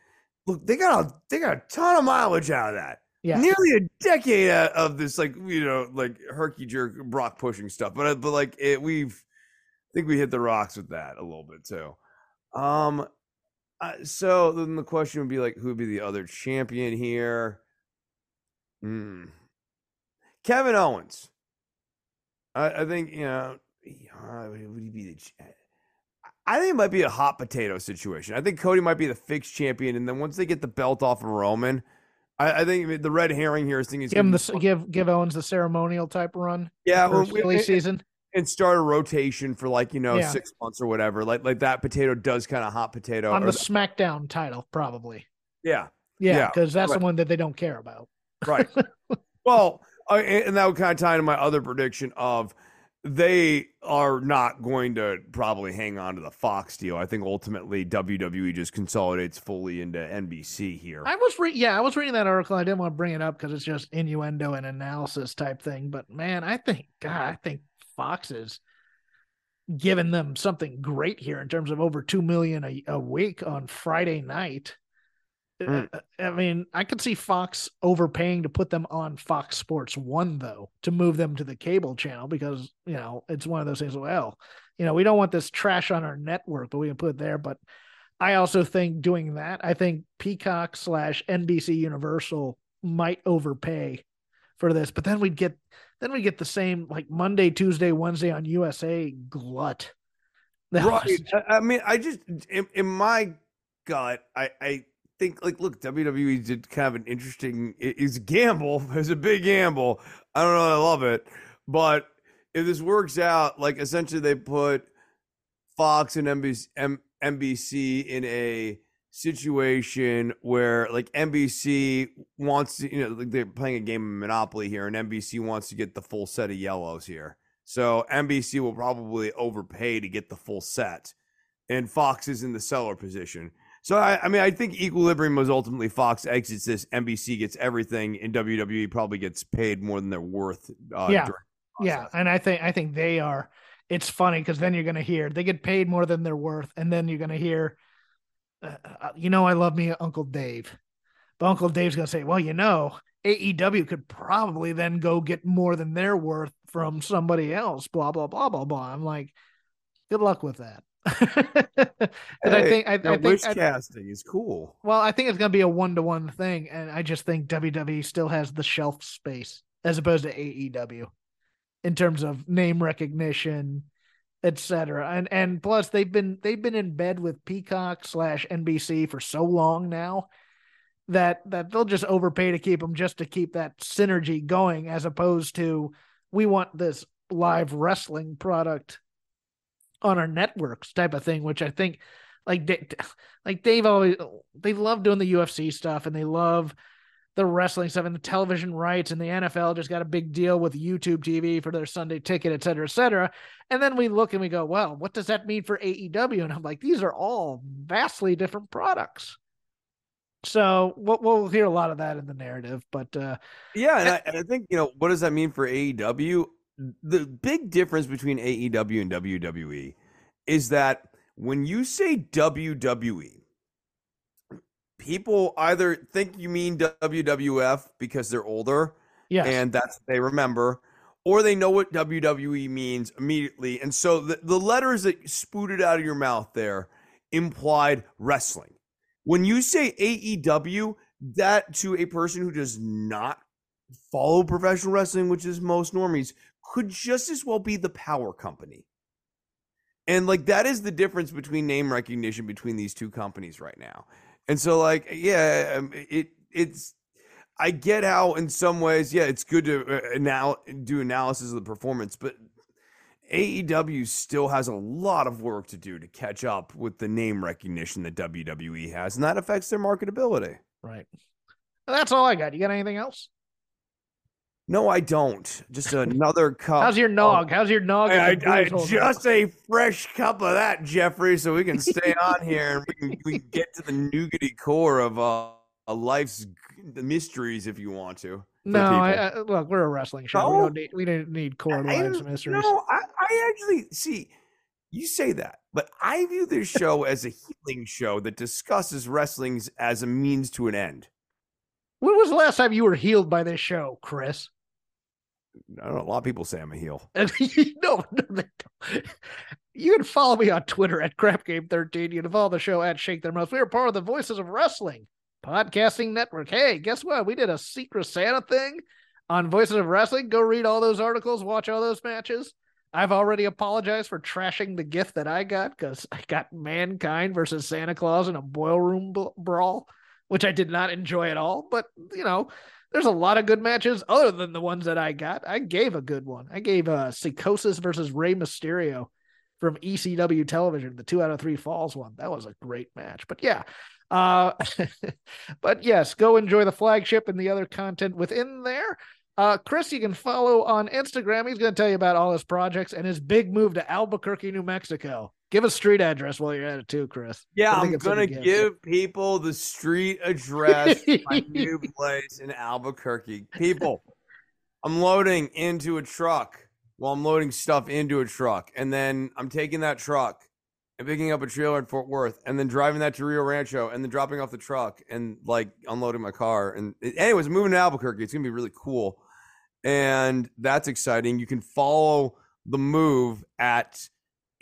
Look, they got a they got a ton of mileage out of that. Yeah, nearly a decade of this like you know like herky jerk Brock pushing stuff. But uh, but like it, we've I think we hit the rocks with that a little bit too. Um, Uh, so then the question would be like, who would be the other champion here? Hmm. Kevin Owens. I, I think you know. Uh, would he be the? I think it might be a hot potato situation. I think Cody might be the fixed champion, and then once they get the belt off of Roman, I, I think the red herring here is thinking give him the give give Owens the ceremonial type run. Yeah, well, early season and start a rotation for like you know yeah. six months or whatever. Like like that potato does kind of hot potato on the SmackDown title, probably. Yeah, yeah, because yeah. that's right. the one that they don't care about. Right. well, I, and that would kind of tie into my other prediction of they are not going to probably hang on to the Fox deal. I think ultimately WWE just consolidates fully into NBC here. I was re- yeah, I was reading that article. I didn't want to bring it up because it's just innuendo and analysis type thing. But man, I think God, I think Fox is giving them something great here in terms of over two million a, a week on Friday night. Mm. I mean, I could see Fox overpaying to put them on Fox Sports One, though, to move them to the cable channel because, you know, it's one of those things. Well, you know, we don't want this trash on our network, but we can put it there. But I also think doing that, I think Peacock slash NBC Universal might overpay for this, but then we'd get then we get the same like Monday, Tuesday, Wednesday on USA glut. That right. Was... I mean, I just in, in my gut, I, I think like look, WWE did kind of an interesting. It's a gamble. It's a big gamble. I don't know. I love it, but if this works out, like essentially they put Fox and NBC, M, NBC in a situation where like NBC wants to, you know, like they're playing a game of Monopoly here, and NBC wants to get the full set of yellows here. So NBC will probably overpay to get the full set, and Fox is in the seller position. So I, I mean, I think equilibrium was ultimately Fox exits this, NBC gets everything, and WWE probably gets paid more than they're worth. Uh, yeah, yeah, and I think I think they are. It's funny because then you're going to hear they get paid more than they're worth, and then you're going to hear, uh, uh, you know, I love me Uncle Dave, but Uncle Dave's going to say, well, you know, AEW could probably then go get more than they're worth from somebody else. Blah blah blah blah blah. I'm like, good luck with that. hey, I think I, I think I, casting is cool. Well, I think it's going to be a one to one thing, and I just think WWE still has the shelf space as opposed to AEW in terms of name recognition, etc. And and plus they've been they've been in bed with Peacock slash NBC for so long now that that they'll just overpay to keep them just to keep that synergy going, as opposed to we want this live wrestling product on our networks type of thing, which I think like like they've always they love doing the UFC stuff and they love the wrestling stuff and the television rights and the NFL just got a big deal with YouTube TV for their Sunday ticket, et cetera, et cetera. And then we look and we go, well, what does that mean for AEW? And I'm like, these are all vastly different products. So we'll, we'll hear a lot of that in the narrative, but uh, yeah, and I, and I think you know what does that mean for AEW? The big difference between AEW and WWE is that when you say WWE, people either think you mean WWF because they're older yes. and that's they remember, or they know what WWE means immediately. And so the, the letters that spooted out of your mouth there implied wrestling. When you say AEW, that to a person who does not follow professional wrestling, which is most normies, could just as well be the power company. And like that is the difference between name recognition between these two companies right now. And so like yeah, um, it it's I get how in some ways yeah, it's good to uh, now do analysis of the performance, but AEW still has a lot of work to do to catch up with the name recognition that WWE has, and that affects their marketability. Right. that's all I got. You got anything else? No, I don't. Just another cup. How's your nog? How's your nog? I, I, just a fresh cup of that, Jeffrey, so we can stay on here and we can, we can get to the nougaty core of uh, a life's mysteries if you want to. No, I, I, look, we're a wrestling show. No, we don't need we don't need core lives mysteries. No, I, I actually see. You say that, but I view this show as a healing show that discusses wrestling as a means to an end. When was the last time you were healed by this show, Chris? I don't know. A lot of people say I'm a heel. No, no, they don't. You can follow me on Twitter at CrapGame13. You can follow the show at Shake Their Mouth. We are part of the Voices of Wrestling podcasting network. Hey, guess what? We did a Secret Santa thing on Voices of Wrestling. Go read all those articles, watch all those matches. I've already apologized for trashing the gift that I got because I got Mankind versus Santa Claus in a boiler room brawl, which I did not enjoy at all. But, you know, there's a lot of good matches other than the ones that I got. I gave a good one. I gave uh, Psicosis versus Rey Mysterio from ECW television, the two out of three falls one. That was a great match. But yeah, uh, but yes, go enjoy the flagship and the other content within there. Uh, Chris, you can follow on Instagram. He's going to tell you about all his projects and his big move to Albuquerque, New Mexico. Give a street address while you're at it too, Chris. Yeah, I'm gonna give people the street address my new place in Albuquerque. People, I'm loading into a truck. Well, I'm loading stuff into a truck, and then I'm taking that truck and picking up a trailer in Fort Worth, and then driving that to Rio Rancho, and then dropping off the truck and like unloading my car. And anyways, moving to Albuquerque. It's gonna be really cool, and that's exciting. You can follow the move at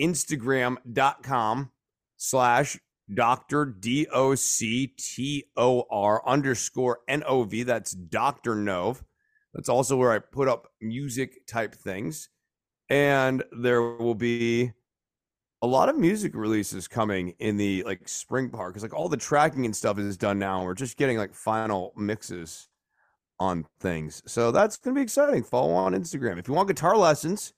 Instagram.com slash Dr. D O C T O R underscore N O V. That's Dr. Nove. That's also where I put up music type things. And there will be a lot of music releases coming in the like spring part because like all the tracking and stuff is done now. We're just getting like final mixes on things. So that's gonna be exciting. Follow on Instagram. If you want guitar lessons,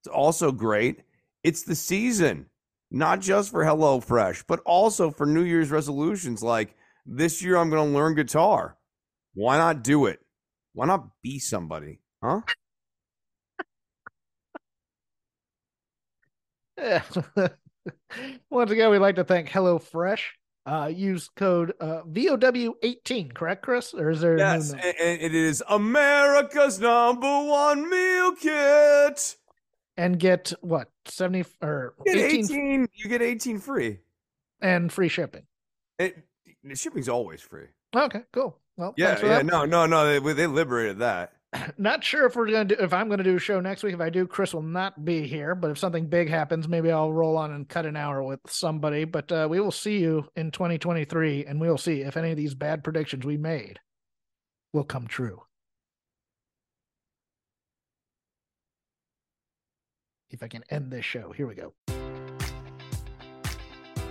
it's also great. It's the season, not just for HelloFresh, but also for New Year's resolutions. Like this year, I'm gonna learn guitar. Why not do it? Why not be somebody? Huh? Once again, we'd like to thank HelloFresh. Uh, use code uh, VOW18, correct, Chris? Or is there? Yes, and it is America's number one meal kit. And get what 70 or you get 18, 18 you get 18 free and free shipping. It, shipping's always free. Okay, cool. Well, yeah, yeah, no, no, no, they, they liberated that. not sure if we're gonna do if I'm gonna do a show next week. If I do, Chris will not be here. But if something big happens, maybe I'll roll on and cut an hour with somebody. But uh, we will see you in 2023, and we will see if any of these bad predictions we made will come true. If I can end this show, here we go.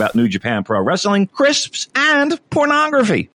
about New Japan Pro Wrestling, crisps, and pornography.